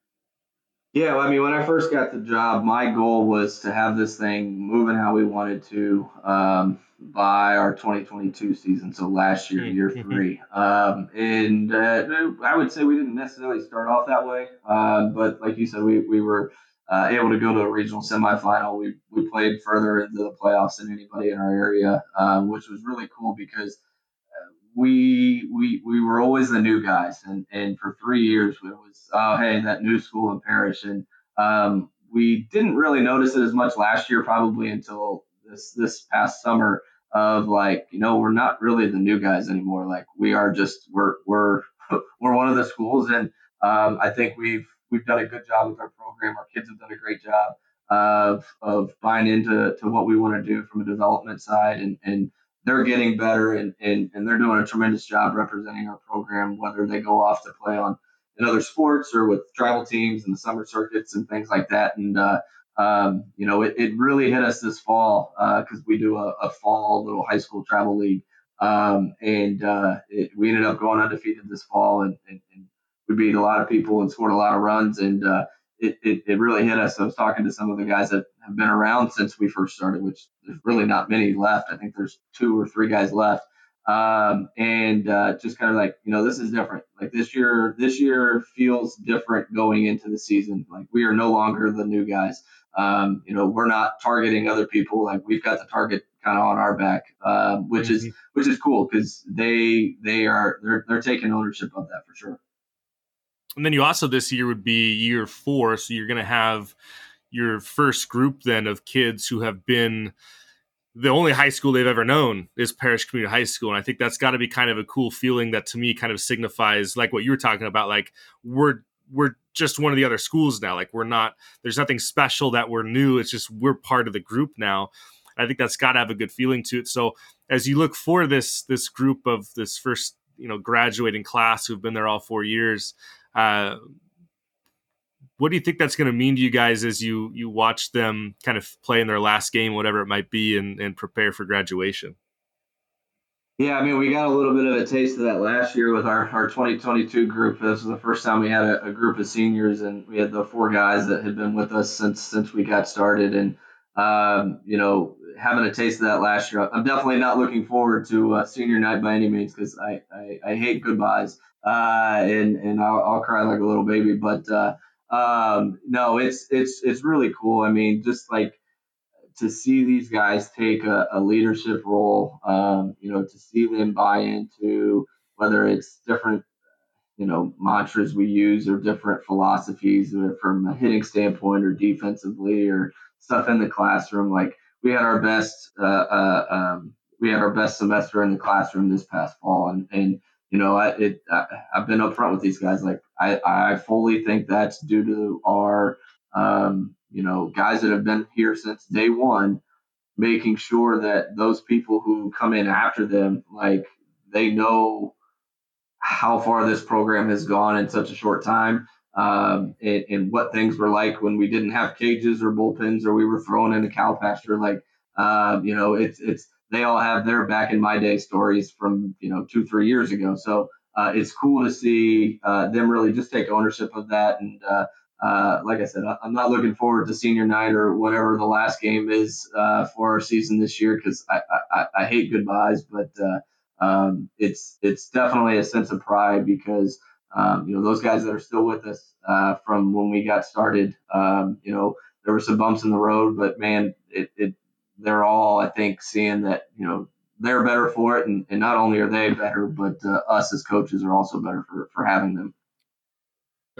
Yeah, well, I mean, when I first got the job, my goal was to have this thing moving how we wanted to um, by our 2022 season. So last year, year mm-hmm. *laughs* three. Um, and uh, I would say we didn't necessarily start off that way, uh, but like you said, we, we were uh, able to go to a regional semifinal. We, we played further into the playoffs than anybody in our area, um, which was really cool because we we we were always the new guys, and and for three years it was oh hey that new school in Parrish, and um, we didn't really notice it as much last year probably until this this past summer of like you know we're not really the new guys anymore. Like we are just we're we're *laughs* we're one of the schools. And um, I think we've we've done a good job with our program. Our kids have done a great job of of buying into to what we want to do from a development side and and they're getting better and, and, and they're doing a tremendous job representing our program, whether they go off to play on in other sports or with travel teams and the summer circuits and things like that. And, uh, um, you know, it, it really hit us this fall because uh, we do a, a, fall little high school travel league. Um, and uh, it, we ended up going undefeated this fall and, and, and, we beat a lot of people and scored a lot of runs. And uh, it, it, it, really hit us. I was talking to some of the guys that have been around since we first started, which there's really not many left. I think there's two or three guys left. Um, and uh, just kind of like, you know, this is different. Like this year, this year feels different going into the season. Like we are no longer the new guys. Um, you know, we're not targeting other people. Like we've got the target kind of on our back, uh, which mm-hmm. is which is cool because they they are they're they're taking ownership of that for sure and then you also this year would be year four, so you're going to have your first group then of kids who have been the only high school they've ever known is Parrish Community High School, and I think that's got to be kind of a cool feeling that to me kind of signifies like what you were talking about, like we're we're just one of the other schools now. Like we're not there's nothing special that we're new. It's just we're part of the group now. I think that's got to have a good feeling to it. So as you look for this this group of this first you know graduating class who've been there all four years, uh, what do you think that's going to mean to you guys as you you watch them kind of play in their last game, whatever it might be, and, and prepare for graduation? Yeah, I mean, we got a little bit of a taste of that last year with our, our 2022 group. This was the first time we had a, a group of seniors, and we had the four guys that had been with us since since we got started. And um, you know, having a taste of that last year, I'm definitely not looking forward to uh, senior night by any means because I, I, I hate goodbyes uh, and and I'll, I'll, cry like a little baby. But uh, um, no, it's it's it's really cool. I mean, just like to see these guys take a, a leadership role, um, you know, to see them buy into whether it's different, you know mantras we use or different philosophies from a hitting standpoint or defensively or stuff in the classroom like we had our best uh, uh, um, we had our best semester in the classroom this past fall and and you know I it I, have been upfront with these guys like I I fully think that's due to our um, you know guys that have been here since day one making sure that those people who come in after them like they know how far this program has gone in such a short time um, and, and, what things were like when we didn't have cages or bullpens or we were thrown in a cow pasture. Like, um, you know, it's, it's, they all have their back in my day stories from, you know, two, three years ago. So uh, it's cool to see uh, them really just take ownership of that. And uh, uh like I said, I'm not looking forward to senior night or whatever the last game is uh, for our season this year because I, I, I, hate goodbyes, but uh, um, it's it's definitely a sense of pride because um, you know those guys that are still with us uh, from when we got started. Um, you know there were some bumps in the road, but man, it, it they're all I think seeing that you know they're better for it, and, and not only are they better, but uh, us as coaches are also better for for having them.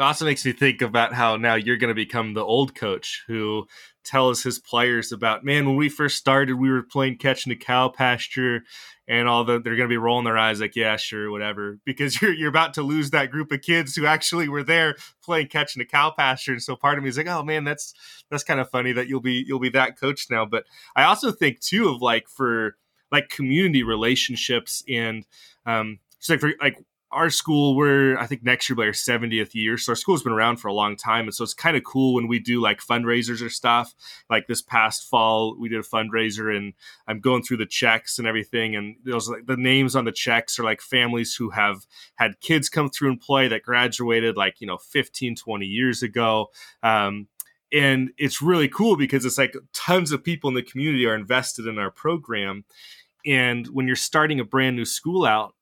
It also makes me think about how now you're going to become the old coach who tells his players about, man, when we first started, we were playing catch in a cow pasture, and all the they're going to be rolling their eyes like, yeah, sure, whatever, *laughs* because you're you're about to lose that group of kids who actually were there playing catch in a cow pasture. And so part of me is like, oh man, that's that's kind of funny that you'll be you'll be that coach now. But I also think too of like for like community relationships and um, just like for like our school we're i think next year will be our 70th year so our school's been around for a long time and so it's kind of cool when we do like fundraisers or stuff. Like this past fall we did a fundraiser and i'm going through the checks and everything and those like the names on the checks are like families who have had kids come through and play that graduated like you know 15 20 years ago. Um, and it's really cool because it's like tons of people in the community are invested in our program and when you're starting a brand new school out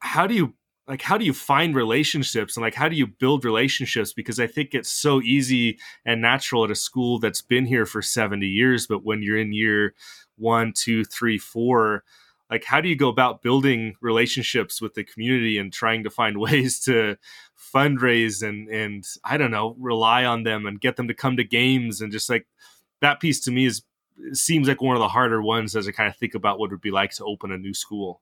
how do you like how do you find relationships and like how do you build relationships? Because i think it's so easy and natural at a school that's been here for 70 years but when you're in year one two three four like how do you go about building relationships with the community and trying to find *laughs* ways to fundraise and and i don't know rely on them and get them to come to games and just like that piece to me is seems like one of the harder ones as i kind of think about what it would be like to open a new school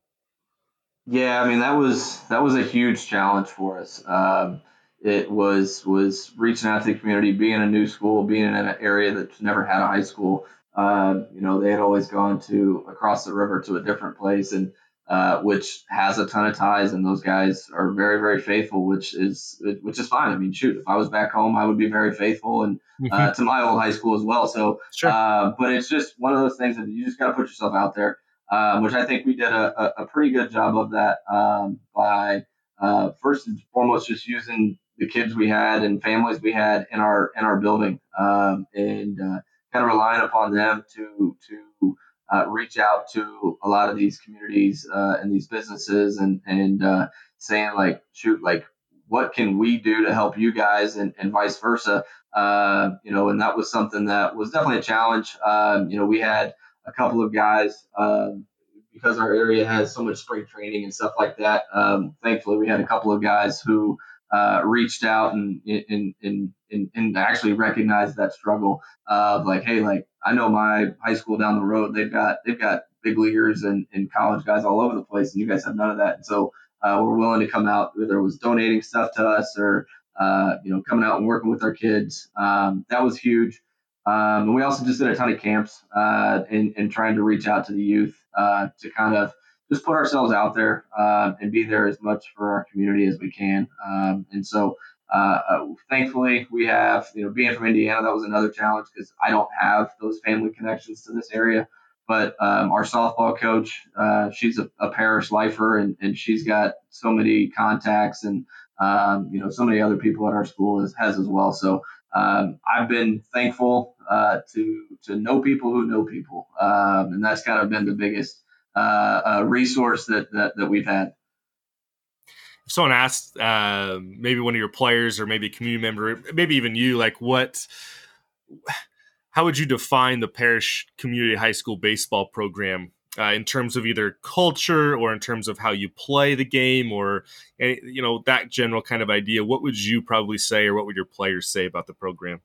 yeah, I mean that was that was a huge challenge for us. Um, it was was reaching out to the community, being a new school, being in an area that's never had a high school. Uh, you know, they had always gone to across the river to a different place, and uh, which has a ton of ties, and those guys are very very faithful, which is which is fine. I mean, shoot, if I was back home, I would be very faithful, and uh, mm-hmm. to my old high school as well. So, sure. Uh, but it's just one of those things that you just got to put yourself out there um, which I think we did a, a, pretty good job of that um, by uh, first and foremost just using the kids we had and families we had in our in our building um, and uh, kind of relying upon them to to uh, reach out to a lot of these communities uh, and these businesses and and uh, saying like shoot like what can we do to help you guys? and, and vice versa uh, you know and that was something that was definitely a challenge. Um, you know we had a couple of guys um, because our area has so much spring training and stuff like that. Um, thankfully, we had a couple of guys who uh, reached out and, and, and, and, and actually recognized that struggle of like, hey, like I know my high school down the road, they've got they've got big leaguers and, and college guys all over the place, and you guys have none of that. And so uh, we're willing to come out, whether it was donating stuff to us or uh, you know coming out and working with our kids. Um, that was huge. Um, and we also just did a ton of camps uh, and, and trying to reach out to the youth uh, to kind of just put ourselves out there uh, and be there as much for our community as we can. Um, and so, uh, uh, thankfully, we have, you know, being from Indiana, that was another challenge because I don't have those family connections to this area. But um, our softball coach, uh, she's a, a, Parrish lifer and, and she's got so many contacts and, um, you know, so many other people at our school has, has as well. So um, I've been thankful uh, to to know people who know people, um, and that's kind of been the biggest uh, uh, resource that, that that we've had. If someone asked, uh, maybe one of your players or maybe a community member, maybe even you, like what, how would you define the Parrish community high school baseball program? Uh, in terms of either culture or in terms of how you play the game or you know that general kind of idea what would you probably say or what would your players say about the program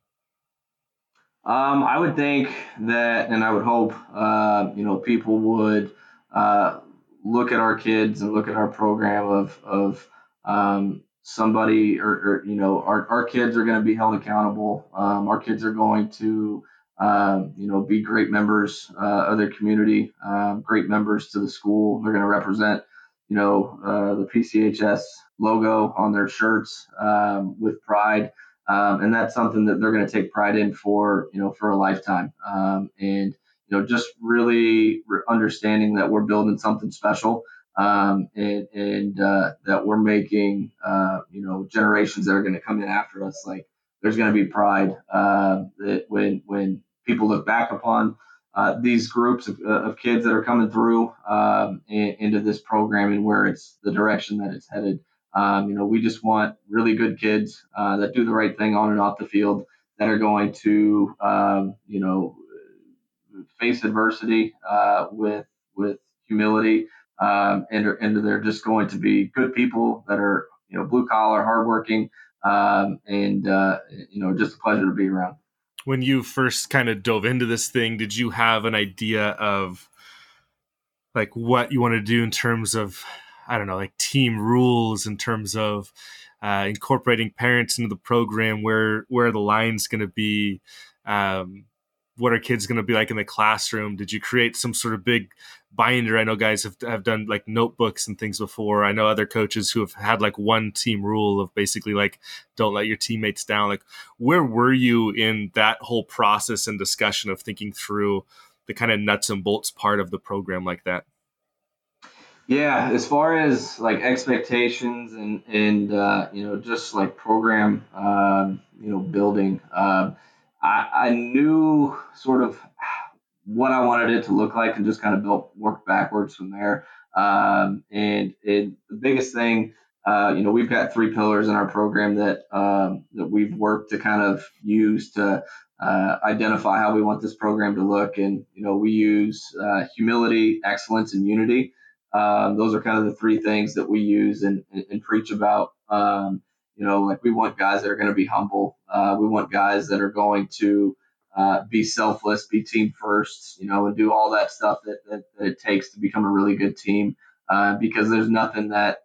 um, I would think that, and I would hope, uh, you know, people would uh, look at our kids and look at our program of of um, somebody or, or, you know our, our kids are going to be held accountable. Um, our kids are going to um, you know, be great members uh, of their community, um, great members to the school. They're going to represent, you know, uh, the PCHS logo on their shirts um, with pride, um, and that's something that they're going to take pride in for, you know, for a lifetime. And you know, just really understanding that we're building something special. Um, and, and uh, that we're making, uh, you know, generations that are going to come in after us, like there's going to be pride uh, that when when people look back upon uh, these groups of, uh, of, kids that are coming through um, in, into this program and where it's the direction that it's headed. Um, you know, we just want really good kids uh, that do the right thing on and off the field that are going to, um, you know, face adversity uh, with with humility, um, and and they're just going to be good people that are, you know, blue collar, hardworking, um, and uh, you know, just a pleasure to be around. When you first kind of dove into this thing, did you have an idea of like what you want to do in terms of I don't know, like team rules in terms of uh, incorporating parents into the program, where where the line's going to be, um, what are kids going to be like in the classroom? Did you create some sort of big binder. I know guys have have done like notebooks and things before. I know other coaches who have had like one team rule of basically like don't let your teammates down. Like where were you in that whole process and discussion of thinking through the kind of nuts and bolts part of the program like that? Yeah, as far as like expectations and and uh, you know just like program um, you know building, um, I, I knew sort of what I wanted it to look like and just kind of built work backwards from there. Um, and the biggest thing, uh, you know, we've got three pillars in our program that um, that we've worked to kind of use to uh, identify how we want this program to look. And you know, we use uh, humility, excellence, and unity. Um, those are kind of the three things that we use and, and, and preach about. Um, you know, like we want guys that are going to be humble. Uh, we want guys that are going to uh, be selfless, be team first, you know, and do all that stuff that, that, that it takes to become a really good team. Uh, because there's nothing that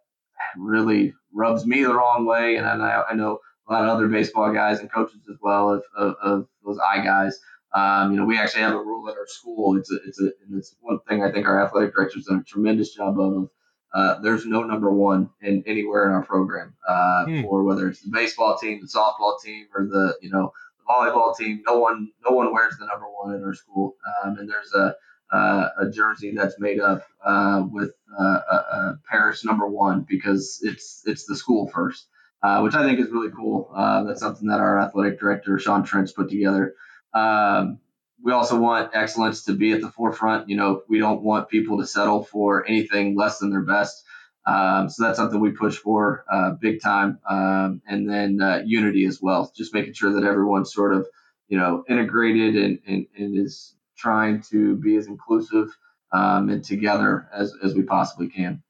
really rubs me the wrong way, and I, I know a lot of other baseball guys and coaches as well of, of, of those I guys. Um, you know, we actually have a rule at our school. It's a, it's a, and it's one thing I think our athletic director's done a tremendous job of. Uh, there's no number one in anywhere in our program uh, hmm. for whether it's the baseball team, the softball team, or the you know volleyball team, no one no one wears the number one in our school, um, and there's a uh, a jersey that's made up uh, with uh, Parrish number one because it's it's the school first, uh, which I think is really cool. Uh, that's something that our athletic director Sean Trent's put together. Um, we also want excellence to be at the forefront. You know, we don't want people to settle for anything less than their best. Um, so that's something we push for uh, big time. Um, and then uh, unity as well, just making sure that everyone's sort of, you know, integrated and, and, and is trying to be as inclusive um, and together as, as we possibly can.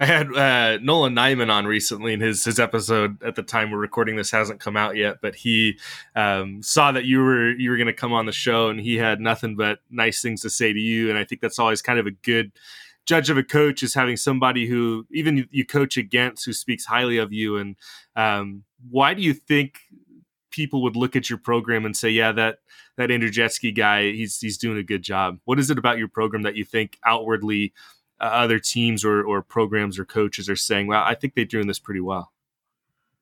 I had uh, Nolan Nyman on recently, and his his episode at the time we're recording this hasn't come out yet. But he um, saw that you were you were going to come on the show, and he had nothing but nice things to say to you. And I think that's always kind of a good judge of a coach is having somebody who even you coach against who speaks highly of you. And um, why do you think people would look at your program and say, "Yeah, that that Andrzejewski guy, he's he's doing a good job"? What is it about your program that you think outwardly uh, other teams or or programs or coaches are saying, "Well, I think they're doing this pretty well"?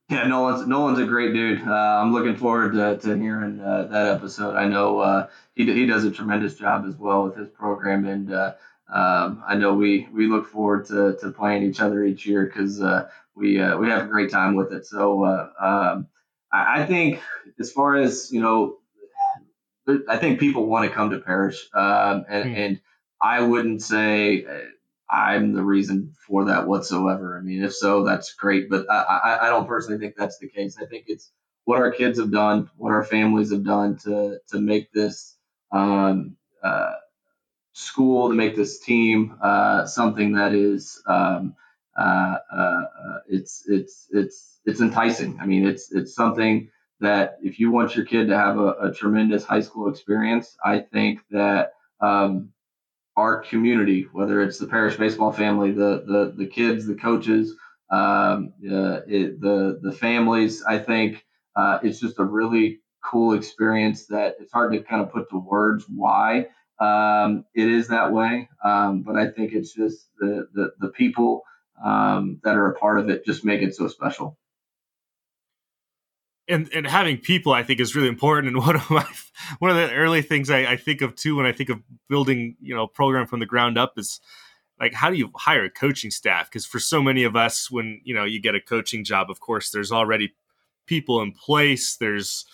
Yeah, Nolan's Nolan's a great dude. Uh, I'm looking forward to, to hearing uh, that episode. I know uh, he he does a tremendous job as well with his program, and uh, um, I know we we look forward to, to playing each other each year because uh, we uh, we have a great time with it. So uh, um, I, I, think as far as you know, I think people want to come to Parrish, um, and, mm. and I wouldn't say uh, I'm the reason for that whatsoever. I mean, if so, that's great, but I, I, I don't personally think that's the case. I think it's what our kids have done, what our families have done to to make this um, uh, school, to make this team uh, something that is um, uh, uh, it's it's it's it's enticing. I mean, it's it's something that if you want your kid to have a, a tremendous high school experience, I think that um, our community, whether it's the Parrish baseball family, the the the kids, the coaches, um, uh, it, the the families, I think uh, it's just a really cool experience that it's hard to kind of put to words why um, it is that way. Um, but I think it's just the the, the people um, that are a part of it just make it so special. And, and having people I think is really important. And *laughs* one of my one of the early things I, I think of too when I think of building you know a program from the ground up is like how do you hire a coaching staff because for so many of us when you know you get a coaching job of course there's already people in place there's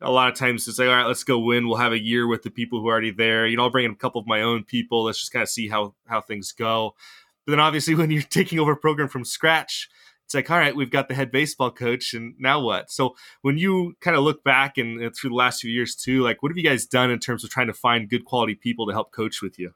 a lot of times it's like, all right, let's go win. We'll have a year with the people who are already there. You know, I'll bring in a couple of my own people. Let's just kind of see how how things go. But then obviously *laughs* when you're taking over a program from scratch, it's like, all right, we've got the head baseball coach, and now what? So when you kind of look back and uh, through the last few years too, like what have you guys done in terms of trying to find good quality people to help coach with you?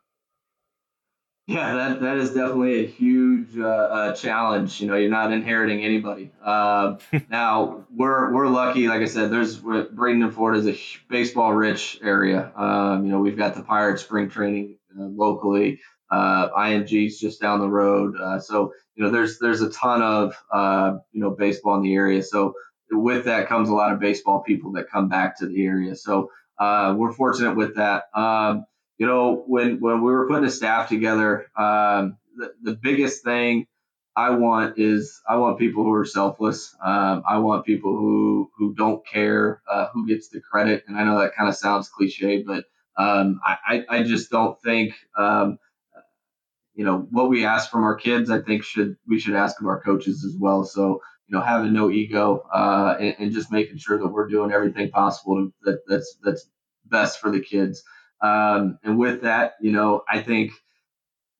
Yeah, that, that is definitely a huge uh, uh, challenge. You know, you're not inheriting anybody. Uh, *laughs* now we're we're lucky. Like I said, there's Bradenton, Florida is a baseball rich area. Um, you know, we've got the Pirates spring training uh, locally. Uh, IMG's just down the road. Uh, so you know, there's there's a ton of you know baseball in the area. So with that comes a lot of baseball people that come back to the area. So we're fortunate with that. Um, you know, when when we were putting a staff together, um, the, the biggest thing I want is I want people who are selfless. Um, I want people who who don't care uh, who gets the credit. And I know that kind of sounds cliche, but um, I, I just don't think um, you know what we ask from our kids. I think should we should ask of our coaches as well. So you know having no ego uh, and, and, just making sure that we're doing everything possible to, that that's that's best for the kids. Um, and with that, you know, I think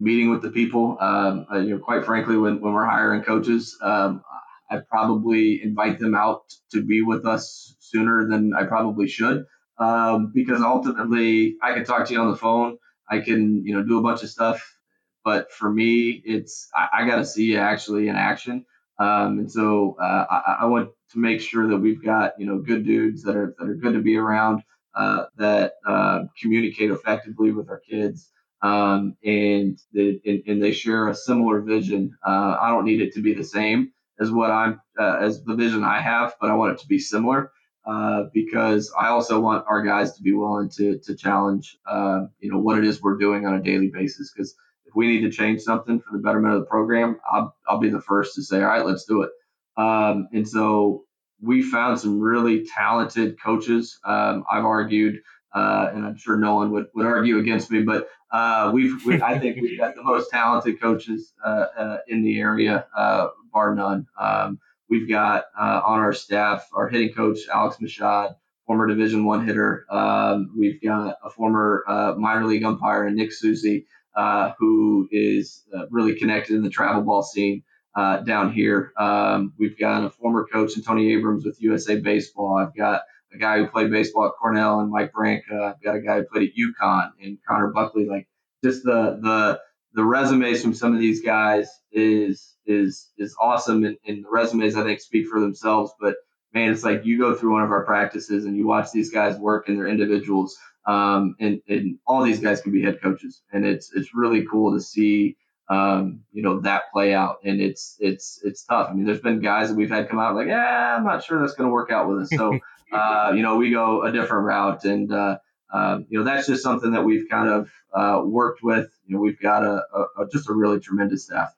meeting with the people, um, uh, you know, quite frankly, when, when we're hiring coaches, um, I probably invite them out to be with us sooner than I probably should. Um, because ultimately I can talk to you on the phone. I can, you know, do a bunch of stuff. But for me, it's, I, I got to see you actually in action. Um, and so uh, I, I, want to make sure that we've got, you know, good dudes that are, that are good to be around uh, that uh, communicate effectively with our kids. Um, and, and, and, they share a similar vision. Uh, I don't need it to be the same as what I'm uh, as the vision I have, but I want it to be similar uh, because I also want our guys to be willing to to challenge uh, you know what it is we're doing on a daily basis. Because if we need to change something for the betterment of the program, I'll I'll be the first to say, all right, let's do it. Um, and so we found some really talented coaches. Um, I've argued, uh, and I'm sure no one would, would argue against me, but uh, we've, we, I think we've got the most talented coaches uh, uh in the area, uh, bar none. Um, we've got uh, on our staff our hitting coach Alex Machad, former Division One hitter. Um, we've got a former minor league umpire, Nick Susie, who is really connected in the travel ball scene uh, down here. Um, we've got a former coach, and Tony Abrams, with USA Baseball. I've got a guy who played baseball at Cornell and Mike Branca. I've got a guy who played at UConn and Connor Buckley. Like just the the the resumes from some of these guys is is is awesome, and, and the resumes I think speak for themselves. But man, it's like you go through one of our practices and you watch these guys work and they're individuals. Um, and, and all these guys can be head coaches, and it's it's really cool to see um, you know, that play out. And it's it's it's tough. I mean, there's been guys that we've had come out like, yeah, I'm not sure that's going to work out with us. So, *laughs* uh, you know, we go a different route, and uh, um, you know, that's just something that we've kind of uh, worked with. You know, we've got a, a, a just a really tremendous staff.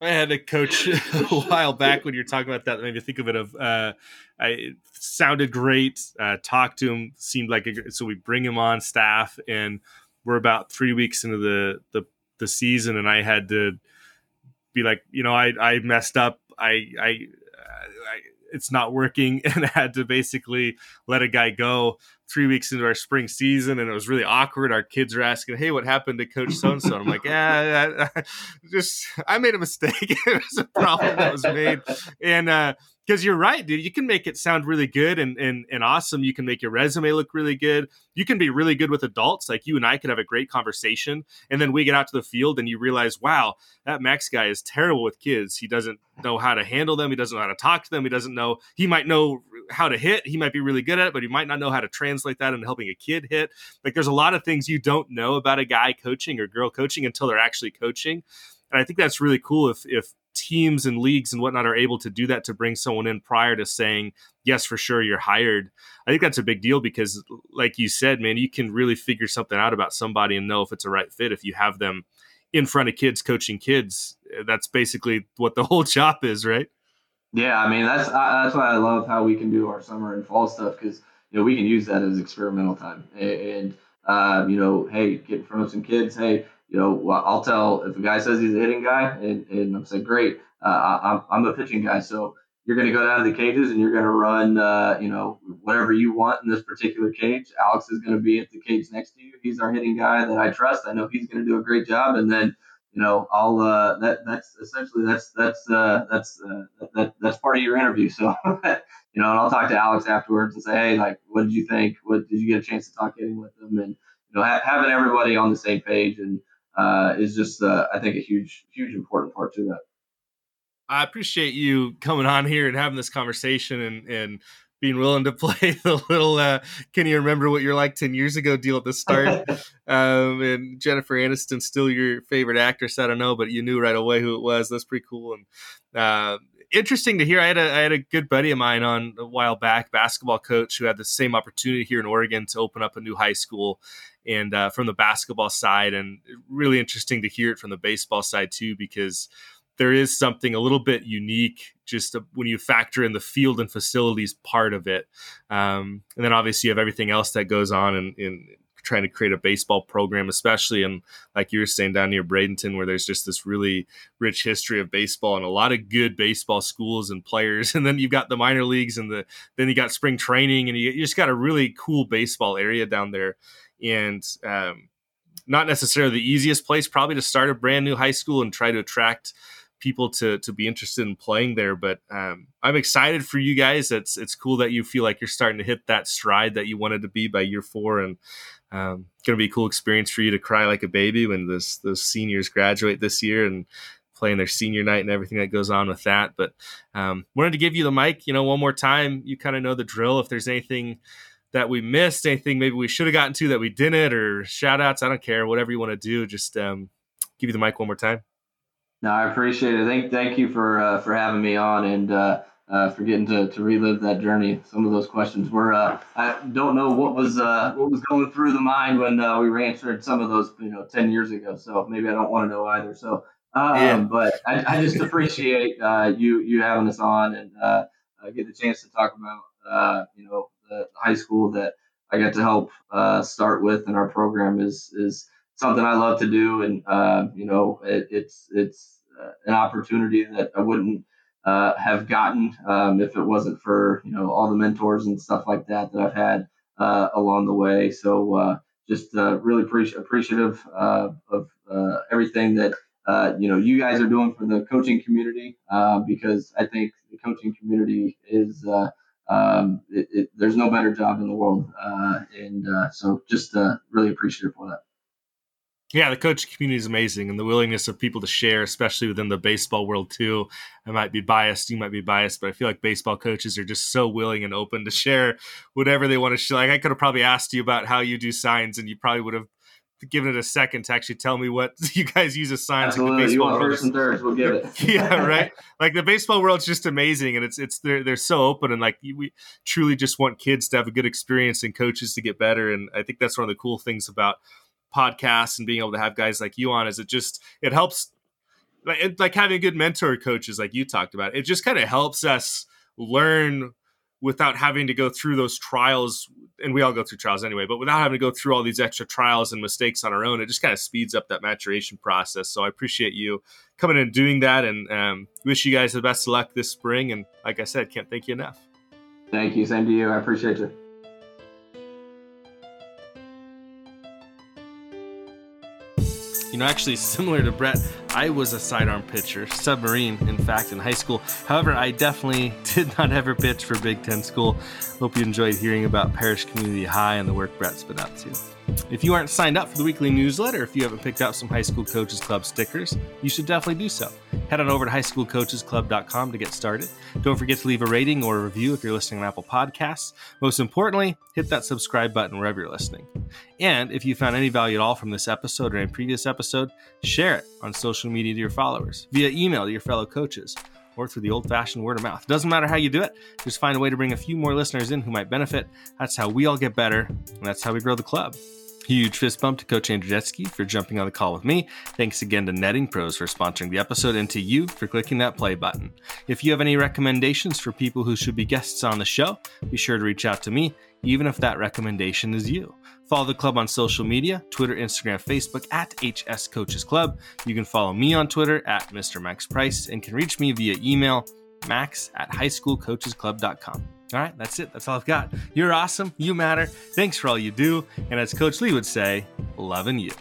I had a coach *laughs* a while back when you're talking about that. Maybe think of it of uh, I sounded great. Uh, talked to him, seemed like a, so. We bring him on staff, and we're about three weeks into the the the season, and I had to be like, you know, I I messed up. I I, I it's not working, *laughs* and I had to basically let a guy go three weeks into our spring season, and it was really awkward. Our kids are asking, "Hey, what happened to Coach So and So?" I'm like, "Yeah, I, I, just I made a mistake. *laughs* it was a problem that was made." And uh, because you're right, dude. You can make it sound really good and, and and awesome. You can make your resume look really good. You can be really good with adults. Like you and I could have a great conversation, and then we get out to the field and you realize, wow, that Max guy is terrible with kids. He doesn't know how to handle them. He doesn't know how to talk to them. He doesn't know. He might know how to hit. He might be really good at it, but he might not know how to translate that into helping a kid hit. Like there's a lot of things you don't know about a guy coaching or girl coaching until they're actually coaching. And I think that's really cool if if teams and leagues and whatnot are able to do that to bring someone in prior to saying yes for sure you're hired. I think that's a big deal because like you said man you can really figure something out about somebody and know if it's a right fit if you have them in front of kids coaching kids. That's basically what the *laughs* whole job is right? Yeah i mean that's that's why i love how we can do our summer and fall stuff because you know we can use that as experimental time. And uh, you know hey get in front of some kids hey you know, I'll tell if a guy says he's a hitting guy, and, and I'm saying, great, uh, I'm, I'm a pitching guy. So you're going to go down to the cages and you're going to run, uh, you know, whatever you want in this particular cage. Alex is going to be at the cage next to you. He's our hitting guy that I trust. I know he's going to do a great job. And then, you know, I'll uh, that that's essentially that's that's uh, that's uh, that, that's part of your interview. So, *laughs* you know, and I'll talk to Alex afterwards and say, hey, like, what did you think? What did you get a chance to talk hitting with him? And you know, ha- having everybody on the same page and uh, is just, uh, I think, a huge, huge important part to that. I appreciate you coming on here and having this conversation and, and being willing to *laughs* play the little uh, can you remember what you're like 10 years ago deal at the start? *laughs* Um, and jennifer aniston still your favorite actress i don't know but you knew right away who it was. That's pretty cool. And uh, interesting to hear. I had a, I had a good buddy of mine on a while back basketball coach who had the same opportunity here in oregon to open up a new high school and uh, from the basketball side, and really interesting to hear it from the baseball side too, because there is something a little bit unique just when you factor in the field and facilities part of it. Um, and then obviously you have everything else that goes on in, in, trying to create a baseball program, especially in, like you were saying, down near Bradenton, where there's just this really rich history of baseball and a lot of good baseball schools and players. *laughs* And then you've got the minor leagues and the, then you got spring training and you, you just got a really cool baseball area down there and um, not necessarily the easiest place probably to start a brand new high school and try to attract people to to be interested in playing there. But um, I'm excited for you guys. It's it's cool that you feel like you're starting to hit that stride that you wanted to be by year four, and um, going to be a cool experience for you to cry like a baby when this those seniors graduate this year and playing their senior night and everything that goes on with that. But um, wanted to give you the mic, you know, one more time. You kind of know the drill. If there's anything that we missed, anything maybe we should have gotten to that we didn't, or shout outs, I don't care, whatever you want to do, just um, give you the mic one more time. No, I appreciate it. Thank, thank you for uh, for having me on and uh, uh, for getting to, to relive that journey. Some of those questions were uh, I don't know what was uh, what was going through the mind when uh, we answered some of those you know ten years ago. So maybe I don't want to know either. So um, yeah. but I, I just appreciate you you having us on and get the chance to talk about you know the high school that I got to help uh, start with in our program is is something I love to do, and uh, you know it, it's it's uh, an opportunity that I wouldn't uh, have gotten um, if it wasn't for you know all the mentors and stuff like that that I've had uh, along the way. So uh, just really appreci- appreciative of everything that you know you guys are doing for the coaching community because I think the coaching community is um, it, it, there's no better job in the world. Uh, and uh, so just uh, really appreciative for that. Yeah, the coaching community is amazing, and the willingness of people to share, especially within the baseball world too. I might be biased, you might be biased, but I feel like baseball coaches are just so willing and open to share whatever they want to share. Like I could have probably asked you about how you do signs, and you probably would have given it a second to actually tell me what *laughs* you guys use as signs. Absolutely. Like the baseball you want first and thirds, we'll give it. *laughs* yeah, *laughs* right. Like the baseball world's just amazing, and it's it's they're they're so open, and like we truly just want kids to have a good experience and coaches to get better. And I think that's one of the cool things about podcasts and being able to have guys like you on is it just it helps like, like having good mentor coaches like you talked about. It just kind of helps us learn without having to go through those trials and we all go through trials anyway but without having to go through all these extra trials and mistakes on our own it just kind of speeds up that maturation process. So i appreciate you coming and doing that and um, wish you guys the best of luck this spring and like i said can't thank you enough. Thank you. Same to you. I appreciate you You know, actually, *laughs* similar to Brett, I was a sidearm pitcher, submarine, in fact, in high school. However, I definitely *laughs* did not ever pitch for Big Ten school. Hope you enjoyed hearing about Parrish Community High and the work Brett's been up to. If you aren't signed up for the weekly newsletter, if you haven't picked up some High School Coaches Club stickers, you should definitely do so. Head on over to highschoolcoachesclub.com to get started. Don't forget to leave a rating or a review if you're listening on Apple Podcasts. Most importantly, hit that subscribe button wherever you're listening. And if you found any value at all from this episode or any previous episode, share it on social media to your followers, via email to your fellow coaches, or through the old fashioned word of mouth. Doesn't matter how you do it, just find a way to bring a few more listeners in who might benefit. That's how we all get better, and that's how we grow the club. Huge fist bump to Coach Andrzejewski for jumping on the call with me. Thanks again to Netting Pros for sponsoring the episode and to you for clicking that play button. If you have any recommendations for people who should be guests on the show, be sure to reach out to me, even if that recommendation is you. Follow the club on social media Twitter, Instagram, Facebook at HS Coaches Club. You can follow me on Twitter at Mr. Max Price and can reach me via email max at highschoolcoachesclub.com. All right, that's it. That's all I've got. You're awesome. You matter. Thanks for all you do. And as Coach Lee would say, loving you.